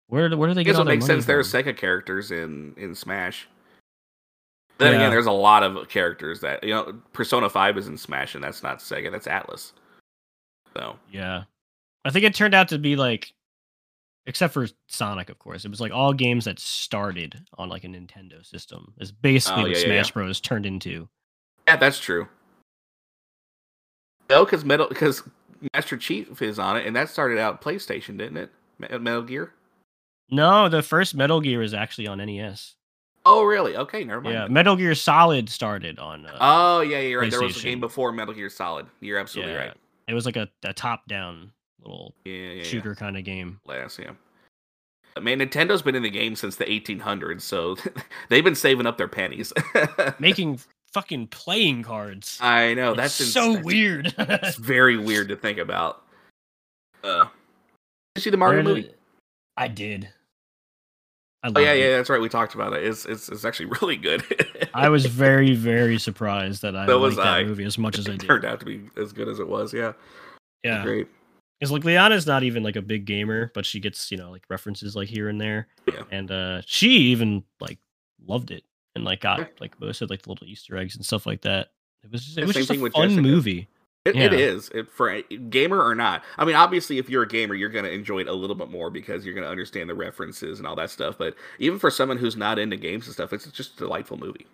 S3: Where do- where do they
S2: It
S3: get all
S2: doesn't
S3: their
S2: make
S3: money
S2: sense. There's? Sega characters in in Smash. Then
S3: Yeah.
S2: again, there's a lot of characters that you know. Persona Five is in Smash, and that's not Sega. That's Atlus. So
S3: Yeah. I think it turned out to be like except for Sonic, of course. It was like all games that started on like a Nintendo system. Is basically
S2: Oh,
S3: what
S2: yeah, yeah,
S3: Smash
S2: yeah.
S3: Bros turned into.
S2: yeah, that's true. No, because Metal because Master Chief is on it, and that started out PlayStation, didn't it? Metal Gear.
S3: No, the first Metal Gear is actually on NES.
S2: Oh, really? Okay, never mind.
S3: Yeah, Metal Gear Solid started on uh,
S2: Oh, yeah, you're right. There was a game before Metal Gear Solid. You're absolutely
S3: Yeah.
S2: right.
S3: it was like a, a top down little
S2: Yeah, yeah, yeah.
S3: shooter kind of game.
S2: Last, yeah. I Man, Nintendo's been in the game since the 1800s, so they've been saving up their pennies.
S3: Making fucking playing cards.
S2: I know that's ins-
S3: so
S2: that's-
S3: weird.
S2: It's very weird to think about. Uh, did you see the Mario movie?
S3: I did. I
S2: Oh yeah,
S3: it.
S2: yeah, that's right. We talked about it. It's it's, it's actually really good.
S3: I was very, very surprised that I
S2: So was
S3: liked that
S2: I.
S3: movie as much as I
S2: it
S3: did.
S2: turned out to be as good as it was. Yeah,
S3: Yeah,
S2: great.
S3: because like Liana's not even like a big gamer, but she gets you know like references like here and there,
S2: Yeah.
S3: and uh she even like loved it and like got like most of like the little Easter eggs and stuff like that. It was just, it was just a fun
S2: Jessica.
S3: movie.
S2: It, it
S3: Yeah.
S2: is it, for gamer or not. I mean, obviously, if you're a gamer, you're going to enjoy it a little bit more because you're going to understand the references and all that stuff. But even for someone who's not into games and stuff, it's just a delightful movie.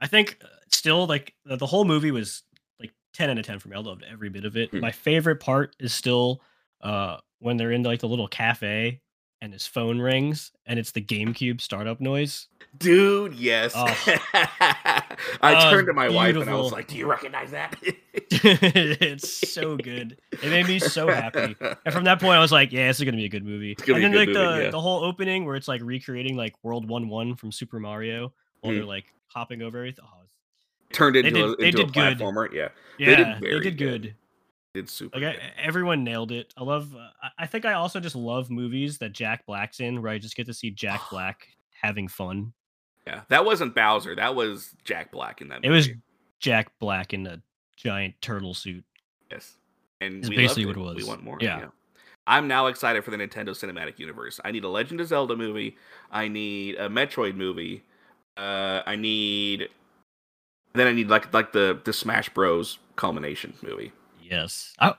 S3: I think uh, still like the, the whole movie was like 10 out of 10 for me. I loved every bit of it.
S2: Hmm.
S3: My favorite part is still uh when they're in like the little cafe and his phone rings and it's the GameCube startup noise.
S2: Dude, yes.
S3: Oh.
S2: I
S3: Oh,
S2: turned to my wife and I was like, "Do you recognize that?"
S3: it's so good. It made me so happy. And from that point, I was like, "Yeah, this is gonna be a good movie." And then like
S2: good
S3: the
S2: yeah.
S3: the whole opening where it's like recreating like World One One from Super Mario while they're mm. like hopping over everything. Oh,
S2: Turned into
S3: did-
S2: a,
S3: they
S2: into a
S3: did good.
S2: platformer. Yeah,
S3: yeah,
S2: did
S3: they did
S2: good.
S3: good.
S2: Did super.
S3: Like. I, everyone nailed it. I love. Uh, I- think I also just love movies that Jack Black's in, where I just get to see Jack Black having fun.
S2: yeah, that wasn't Bowser. That was Jack Black in that.
S3: It was. Jack Black in a giant turtle suit.
S2: yes, and
S3: It's
S2: we
S3: basically what it was.
S2: We want more.
S3: Yeah.
S2: I'm now excited for the Nintendo Cinematic Universe. I need a Legend of Zelda movie. I need a Metroid movie. Uh, I need. Then I need like like the the Smash Bros. culmination movie.
S3: Yes. I,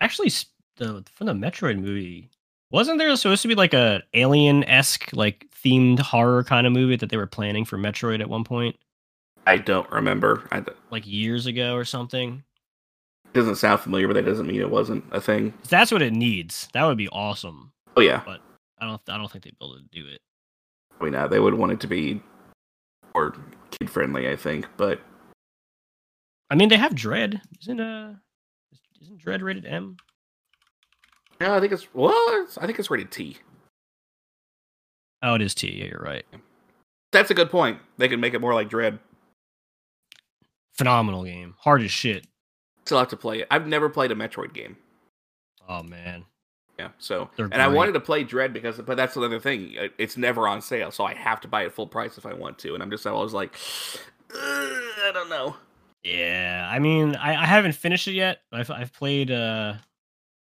S3: actually, the from the Metroid movie, wasn't there supposed to be like a alien esque like themed horror kind of movie that they were planning for Metroid at one point,
S2: I don't remember. I, it
S3: like years ago or something?
S2: doesn't sound familiar, but that doesn't mean it wasn't a thing.
S3: That's what it needs. That would be awesome.
S2: Oh yeah, but
S3: I don't. I don't think they'd be able to do it.
S2: I mean, uh, they would want it to be more kid friendly, I think. But
S3: I mean, they have Dread. Isn't uh, isn't Dread rated M?
S2: yeah, I think it's well, it's, I think it's rated T.
S3: Oh, it is T. Yeah, you're right.
S2: That's a good point. They can make it more like Dread.
S3: Phenomenal game. Hard as shit.
S2: Still have to play it. I've never played a Metroid game.
S3: Oh man.
S2: Yeah, so
S3: They're
S2: and I wanted to play Dread because, but that's another thing. It's never on sale, so I have to buy it full price if I want to. And I'm just always like, I don't know.
S3: Yeah, I mean, I, I haven't finished it yet. I've I've played uh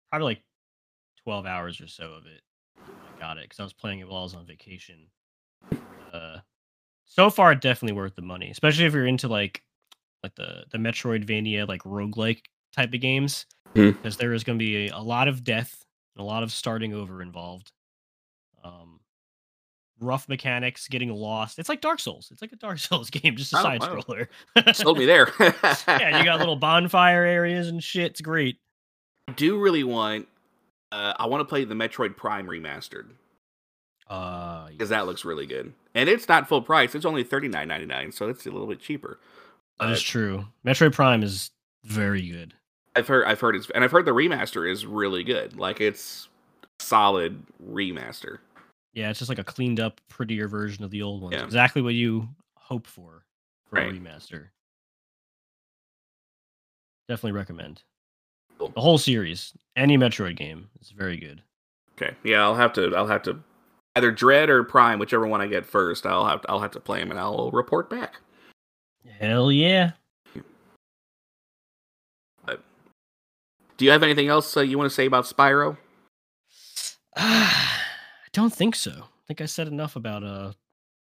S3: probably like twelve hours or so of it. I got it because I was playing it while I was on vacation. Uh, so far, definitely worth the money, especially if you're into like like the the Metroidvania like roguelike type of games,
S2: Hmm.
S3: because there is going to be a, a lot of death and a lot of starting over involved. Um, rough mechanics, getting lost. It's like Dark Souls. It's like a Dark Souls game, just a
S2: Oh,
S3: side
S2: wow.
S3: scroller.
S2: Sold me there.
S3: yeah, you got little bonfire areas and shit. It's great.
S2: I do really want. Uh, I want to play the Metroid Prime remastered
S3: Uh,
S2: because that looks really good, and it's not full price. It's only thirty nine ninety nine, so it's a little bit cheaper.
S3: that is
S2: Uh,
S3: true. Metroid Prime is very good.
S2: I've heard, I've heard it's, and I've heard the remaster is really good. Like it's solid remaster.
S3: Yeah, it's just like a cleaned up, prettier version of the old ones.
S2: Yeah.
S3: Exactly what you hope for for a remaster. Definitely recommend
S2: Cool.
S3: the whole series. Any Metroid game is very good.
S2: Okay, yeah, I'll have to, I'll have to either Dread or Prime, whichever one I get first. I'll have to, I'll have to play them and I'll report back.
S3: Hell yeah.
S2: Do you have anything else uh, you want to say about Spyro?
S3: I don't think so. I think I said enough about uh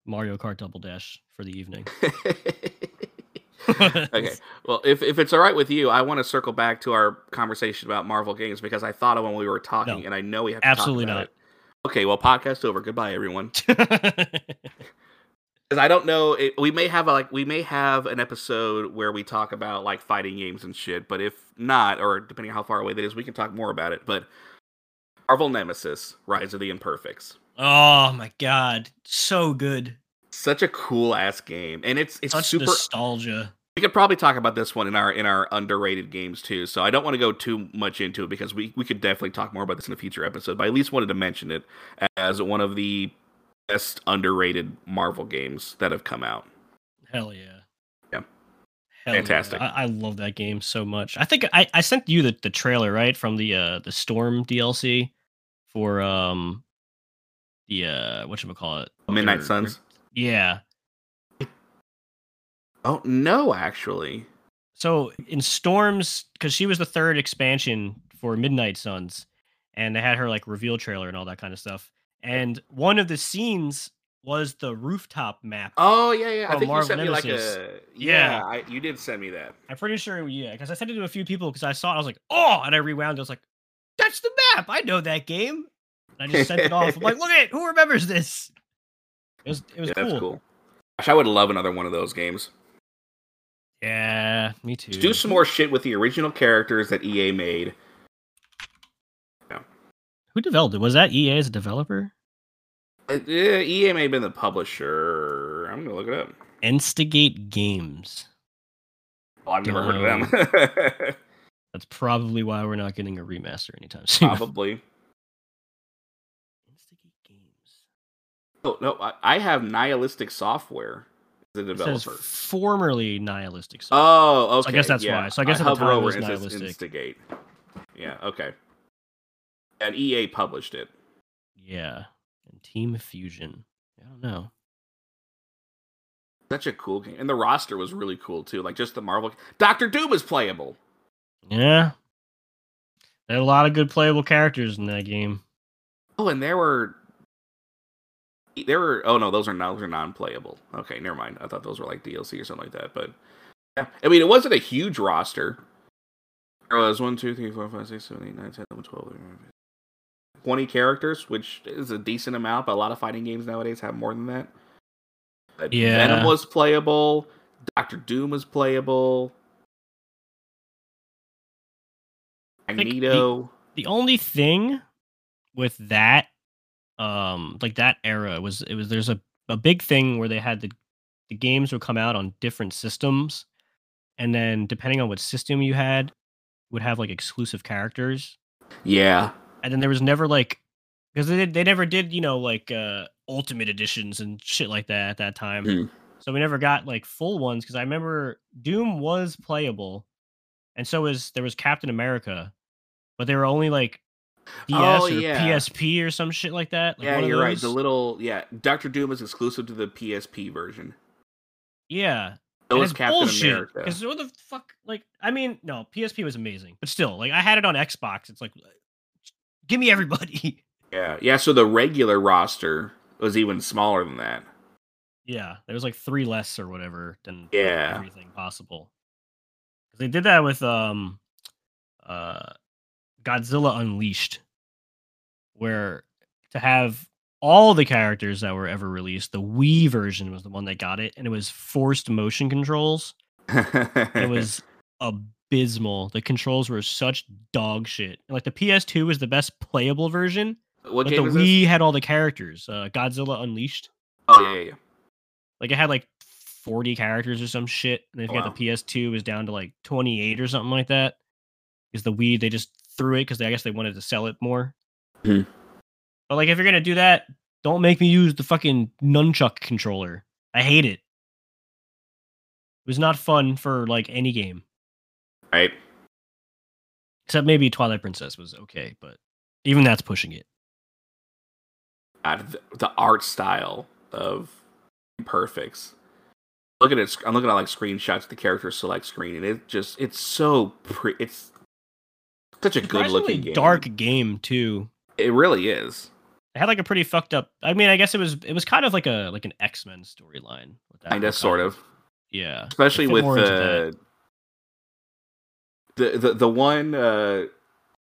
S3: Mario Kart Double Dash for the evening.
S2: okay. Well, if, if it's all right with you, I want to circle back to our conversation about Marvel games because I thought of when we were talking,
S3: No.
S2: and I know we have to
S3: Absolutely
S2: talk about
S3: not.
S2: it. Okay, well, podcast over. Goodbye, everyone. Because I don't know, it, we may have a, like we may have an episode where we talk about like fighting games and shit. But if not, or depending on how far away that is, we can talk more about it. But Marvel Nemesis: Rise of the Imperfects,
S3: oh my god, so good.
S2: such a cool ass game, and it's it's
S3: Such
S2: super.
S3: nostalgia.
S2: We could probably talk about this one in our in our underrated games too. So I don't want to go too much into it because we we could definitely talk more about this in a future episode. But I at least wanted to mention it as one of the best underrated Marvel games that have come out.
S3: Hell yeah.
S2: Yeah.
S3: Hell
S2: Fantastic.
S3: Yeah. I, I love that game so much. I think I, I sent you the, the trailer, right? From the uh the Storm DLC for um the uh what
S2: should
S3: call it Midnight
S2: Suns.
S3: Yeah.
S2: Oh no, actually.
S3: So in Storms, because she was the third expansion for Midnight Suns, and they had her like reveal trailer and all that kind of stuff. And one of the scenes was the rooftop map.
S2: Oh yeah, yeah. I think
S3: Marvel
S2: you sent me like a yeah.
S3: Yeah.
S2: I, you did send me that.
S3: I'm pretty sure, yeah, because I sent it to a few people because I saw it. I was like, oh, and I rewound. it, I was like, that's the map. I know that game. And I just sent it off. I'm like, look at it. Who remembers this? It was it was
S2: yeah,
S3: cool.
S2: that's cool. Gosh, I would love another one of those games.
S3: Yeah, me too.
S2: Just do some more shit with the original characters that EA made. Yeah.
S3: Who developed it? Was that EA as a developer?
S2: Uh, EA may have been the publisher. I'm gonna look it up.
S3: nStigate Games.
S2: Oh, I've never heard of them.
S3: That's probably why we're not getting a remaster anytime soon.
S2: Probably.
S3: nStigate Games.
S2: Oh no, I, I have Nihilistic Software as a
S3: It says
S2: developer.
S3: formerly nihilistic. Oh, software.
S2: Oh, okay.
S3: So I guess that's
S2: yeah.
S3: why. So I guess at the
S2: hover
S3: time
S2: over
S3: was
S2: it says
S3: Nihilistic.
S2: nStigate. Yeah. Okay. And EA published it.
S3: yeah, and Team Fusion. I don't know.
S2: Such a cool game, and the roster was really cool too. Like just the Marvel. Doctor Doom is playable.
S3: Yeah, there are a lot of good playable characters in that game.
S2: Oh, and there were. There were. Oh no, those are. Those are non-playable. Okay, never mind. I thought those were like DLC or something like that. But yeah, I mean, it wasn't a huge roster. There was one, two, three, four, five, six, seven, eight, nine, ten, eleven, twelve, thirteen, 20 characters, which is a decent amount, but a lot of fighting games nowadays have more than that. But
S3: Yeah.
S2: Venom was playable. Doctor Doom was playable.
S3: Think the- The only thing with that, um, like that era was it was there's a a big thing where they had the the games would come out on different systems, and then depending on what system you had, would have like exclusive characters.
S2: Yeah.
S3: and then there was never like because they they never did you know like uh ultimate editions and shit like that at that time
S2: Mhm.
S3: so we never got like full ones because i remember doom was playable and so was there was captain america but they were only like ds
S2: Oh,
S3: or
S2: yeah.
S3: psp or some shit like that like
S2: yeah, you're right. The little yeah, Doctor Doom is exclusive to the PSP version.
S3: yeah
S2: So
S3: was
S2: Captain
S3: bullshit,
S2: America.
S3: Because what the fuck? Like, I mean, no, PSP was amazing, but still, like, I had it on Xbox. It's like, give me everybody.
S2: Yeah, yeah. So the regular roster was even smaller than that.
S3: Yeah, there was like three less or whatever than
S2: Yeah.
S3: everything possible. They did that with um, uh, Godzilla Unleashed, where to have all the characters that were ever released, the Wii version was the one that got it, and it was forced motion controls. It was abysmal. The controls were such dog shit. Like the PS2 was the best playable version,
S2: what
S3: but the Wii
S2: this?
S3: had all the characters. Uh, Godzilla Unleashed.
S2: Oh yeah, yeah, yeah.
S3: Like it had like 40 characters or some shit. And if you
S2: Wow.
S3: got the PS2, it was down to like 28 or something like that. Because the Wii, they just threw it because I guess they wanted to sell it more.
S2: Mhm.
S3: But like if you're gonna do that, don't make me use the fucking nunchuck controller. I hate it. It was not fun for like any game.
S2: Right.
S3: Except maybe Twilight Princess was okay, but even that's pushing it.
S2: God, the, art style of Perfects. Look at it. I'm looking at like screenshots of the character select screen, and it just it's so pre- it's such a good looking game.
S3: dark game too.
S2: It really is.
S3: It had like a pretty fucked up. I mean, I guess it was it was kind of like a like an X Men storyline.
S2: Kind of, sort of.
S3: Yeah,
S2: especially with the, the the the one uh,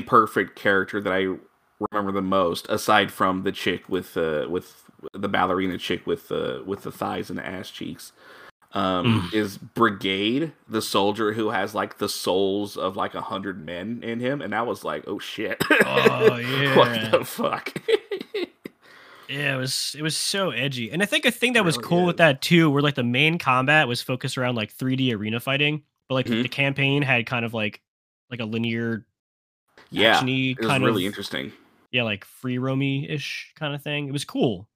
S2: perfect character that I remember the most, aside from the chick with uh, with the ballerina chick with the with the thighs and the ass cheeks, um, mm. is Brigade, the soldier who has like the souls of like a hundred men in him, and I was like, oh shit,
S3: oh yeah,
S2: what the fuck.
S3: Yeah, it was it was so edgy, and I think a thing that was cool is. with that too, where like the main combat was focused around like 3D arena fighting, but like mm-hmm. the campaign had kind of like like a linear,
S2: yeah, it was
S3: kind
S2: really
S3: of,
S2: interesting.
S3: Yeah, like free roamy ish kind of thing. It was cool.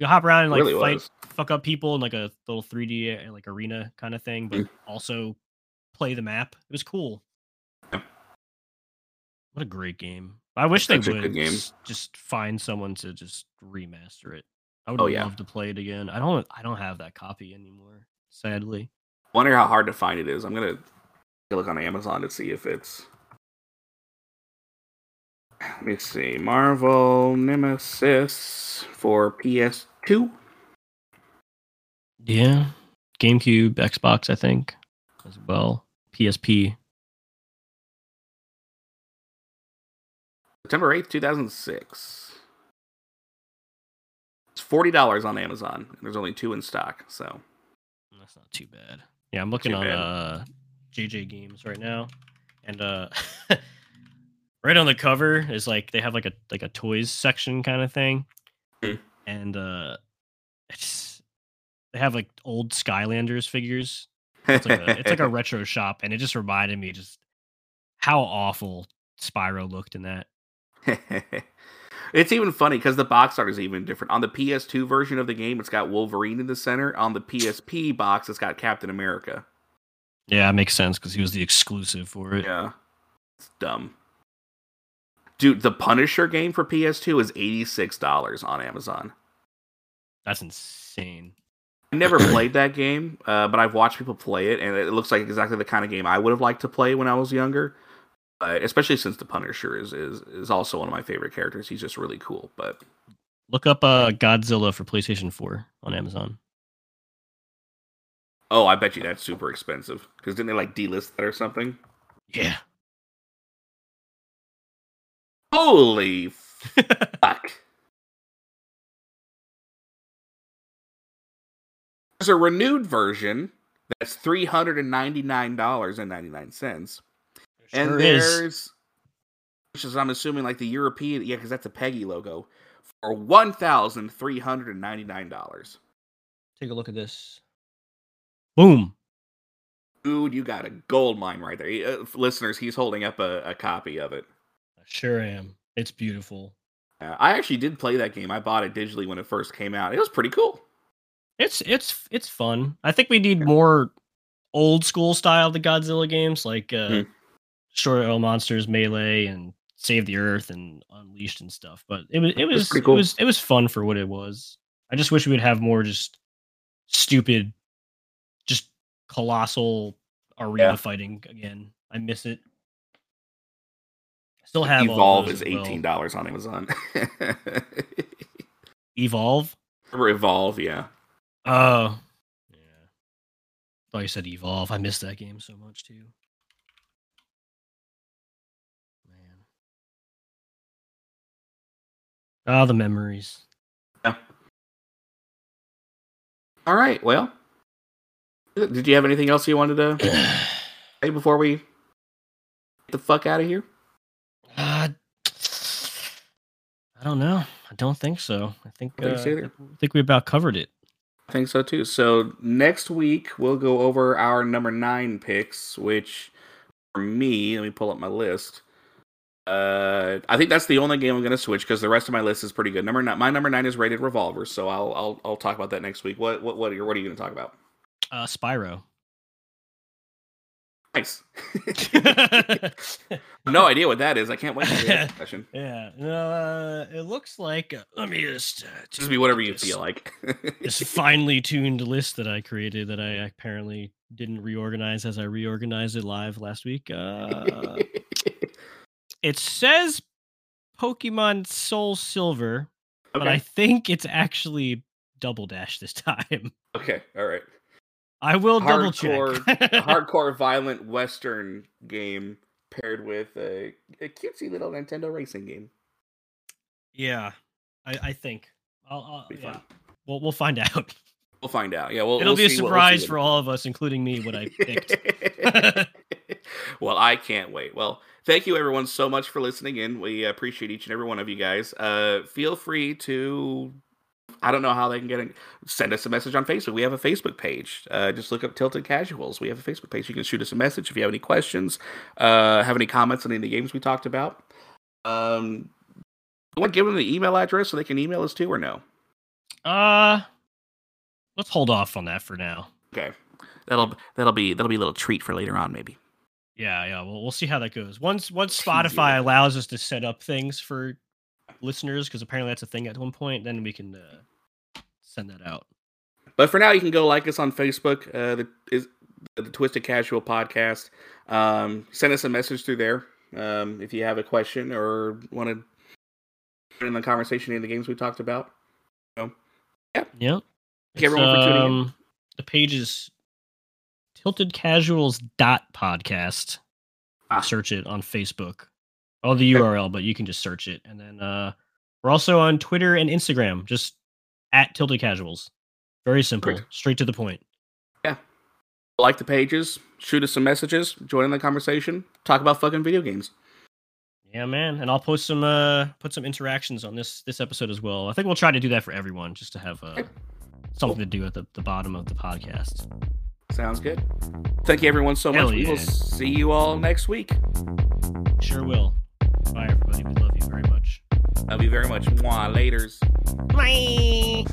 S3: You hop around and like really fight, was. fuck up people in like a little 3D uh, like arena kind of thing, but mm. also play the map. It was cool. Yeah. What a great game! I wish they would just find someone to just remaster it. I would oh, yeah. love to play it again. I don't. I don't have that copy anymore. Sadly.
S2: Wonder how hard to find it is. I'm gonna look on Amazon to see if it's. Let me see. Marvel Nemesis for PS two.
S3: Yeah, GameCube, Xbox, I think, as well. PSP.
S2: September eighth, two thousand six. It's forty dollars on Amazon. There's only two in stock, so
S3: that's not too bad. Yeah, I'm looking on uh, JJ Games right now, and uh, right on the cover is like they have like a like a toys section kind of thing, mm. And uh, it's they have like old Skylanders figures. It's like, a, it's like a retro shop, and it just reminded me just how awful Spyro looked in that.
S2: it's even funny because the box art is even different. On the PS2 version of the game, it's got Wolverine in the center. On the PSP box, it's got Captain America.
S3: Yeah, it makes sense because he was the exclusive for it.
S2: Yeah, it's dumb. Dude, the Punisher game for PS2 is eighty six dollars on Amazon.
S3: That's insane.
S2: I never played that game, uh, but I've watched people play it, and it looks like exactly the kind of game I would have liked to play when I was younger. Uh, especially since the Punisher is, is is also one of my favorite characters. He's just really cool. But
S3: look up uh, Godzilla for PlayStation Four on Amazon.
S2: Oh, I bet you that's super expensive. Because didn't they like delist that or something?
S3: Yeah.
S2: Holy fuck. There's a renewed version that's three hundred and ninety nine dollars and ninety nine cents, sure and there's, which is I'm assuming like the European, yeah, because that's a PEGI logo for one thousand three hundred and ninety nine dollars.
S3: Take a look at this. Boom.
S2: Dude, you got a gold mine right there. Uh, listeners, he's holding up a, a, copy of it.
S3: I sure am. It's beautiful.
S2: Uh, I actually did play that game. I bought it digitally when it first came out. It was pretty cool.
S3: It's it's it's fun. I think we need more old school style the Godzilla games like uh mm. Destroy All Monsters, Melee, and Save the Earth and Unleashed and stuff. But it was it was cool. it was it was fun for what it was. I just wish we would have more just stupid just colossal arena yeah. fighting again. I miss it. still have
S2: Evolve is eighteen dollars well. on Amazon.
S3: Evolve.
S2: Or Evolve, yeah.
S3: Oh, uh, yeah. Thought you said Evolve. I missed that game so much too. Man. Ah, oh, the memories.
S2: Yeah. All right. Well, did you have anything else you wanted to say before we get the fuck out of here?
S3: Uh, I don't know. I don't think so. I think I think, uh, I think we about covered it.
S2: I think so too. So next week we'll go over our number nine picks, which for me, let me pull up my list. Uh, I think that's the only game I'm going to switch because the rest of my list is pretty good. Number nine, my number nine is Red Dead Revolver, so I'll I'll I'll talk about that next week. What what what are you, what are you going to talk about?
S3: Uh, Spyro.
S2: Nice. no idea what that is. I can't wait to hear that discussion.
S3: Yeah, no, uh, it looks like. Uh, let me just uh,
S2: Just be whatever you
S3: this-
S2: feel like.
S3: This finely tuned list that I created that I apparently didn't reorganize as I reorganized it live last week. Uh, it says Pokemon Soul Silver, but I think it's actually Double Dash this time.
S2: Okay. All right.
S3: I will double check.
S2: Hardcore, violent Western game paired with a, a cutesy little Nintendo racing game.
S3: yeah, I, I think. I'll, I'll yeah.
S2: fun.
S3: We'll we'll find out.
S2: We'll find out. Yeah. We'll,
S3: It'll
S2: we'll
S3: be a
S2: what- we'll
S3: surprise for all of us, including me, what I picked.
S2: well, I can't wait. Well, thank you everyone so much for listening in. We appreciate each and every one of you guys. Uh, feel free to. I don't know how they can get in. Send us a message on Facebook. We have a Facebook page. Uh, just look up Tilted Casuals. We have a Facebook page. You can shoot us a message if you have any questions, uh, have any comments on any of the games we talked about. Um, you want to give them the email address so they can email us too, or no?
S3: uh, let's hold off on that for now.
S2: Okay, that'll that'll be that'll be a little treat for later on, maybe.
S3: Yeah, yeah. Well, we'll see how that goes. Once once Spotify allows us to set up things for listeners, because apparently that's a thing at one point, then we can uh, send that out.
S2: But for now, you can go like us on Facebook. Uh, the is the Twisted Casual Podcast. Um, send us a message through there um, if you have a question or want to put in the conversation in the games we talked about. So,
S3: Yep.
S2: Thank everyone for tuning in.
S3: um, The page is tilted casuals dot podcast.
S2: Ah.
S3: Search it on Facebook. All the URL, but you can just search it. And then uh we're also on Twitter and Instagram, just at tilted casuals. Very simple,
S2: Perfect.
S3: straight to the point. Yeah.
S2: Like the pages, shoot us some messages, join in the conversation, talk about fucking video games.
S3: Yeah, man. And I'll post some uh put some interactions on this this episode as well. I think we'll try to do that for everyone, just to have uh something to do at the, the bottom of the podcast.
S2: Sounds good. Thank you everyone so
S3: Hell
S2: much. We will see you all next week.
S3: Sure will. Bye everybody. We love you very much.
S2: Love you very much. Mwah. Laters.
S3: Bye.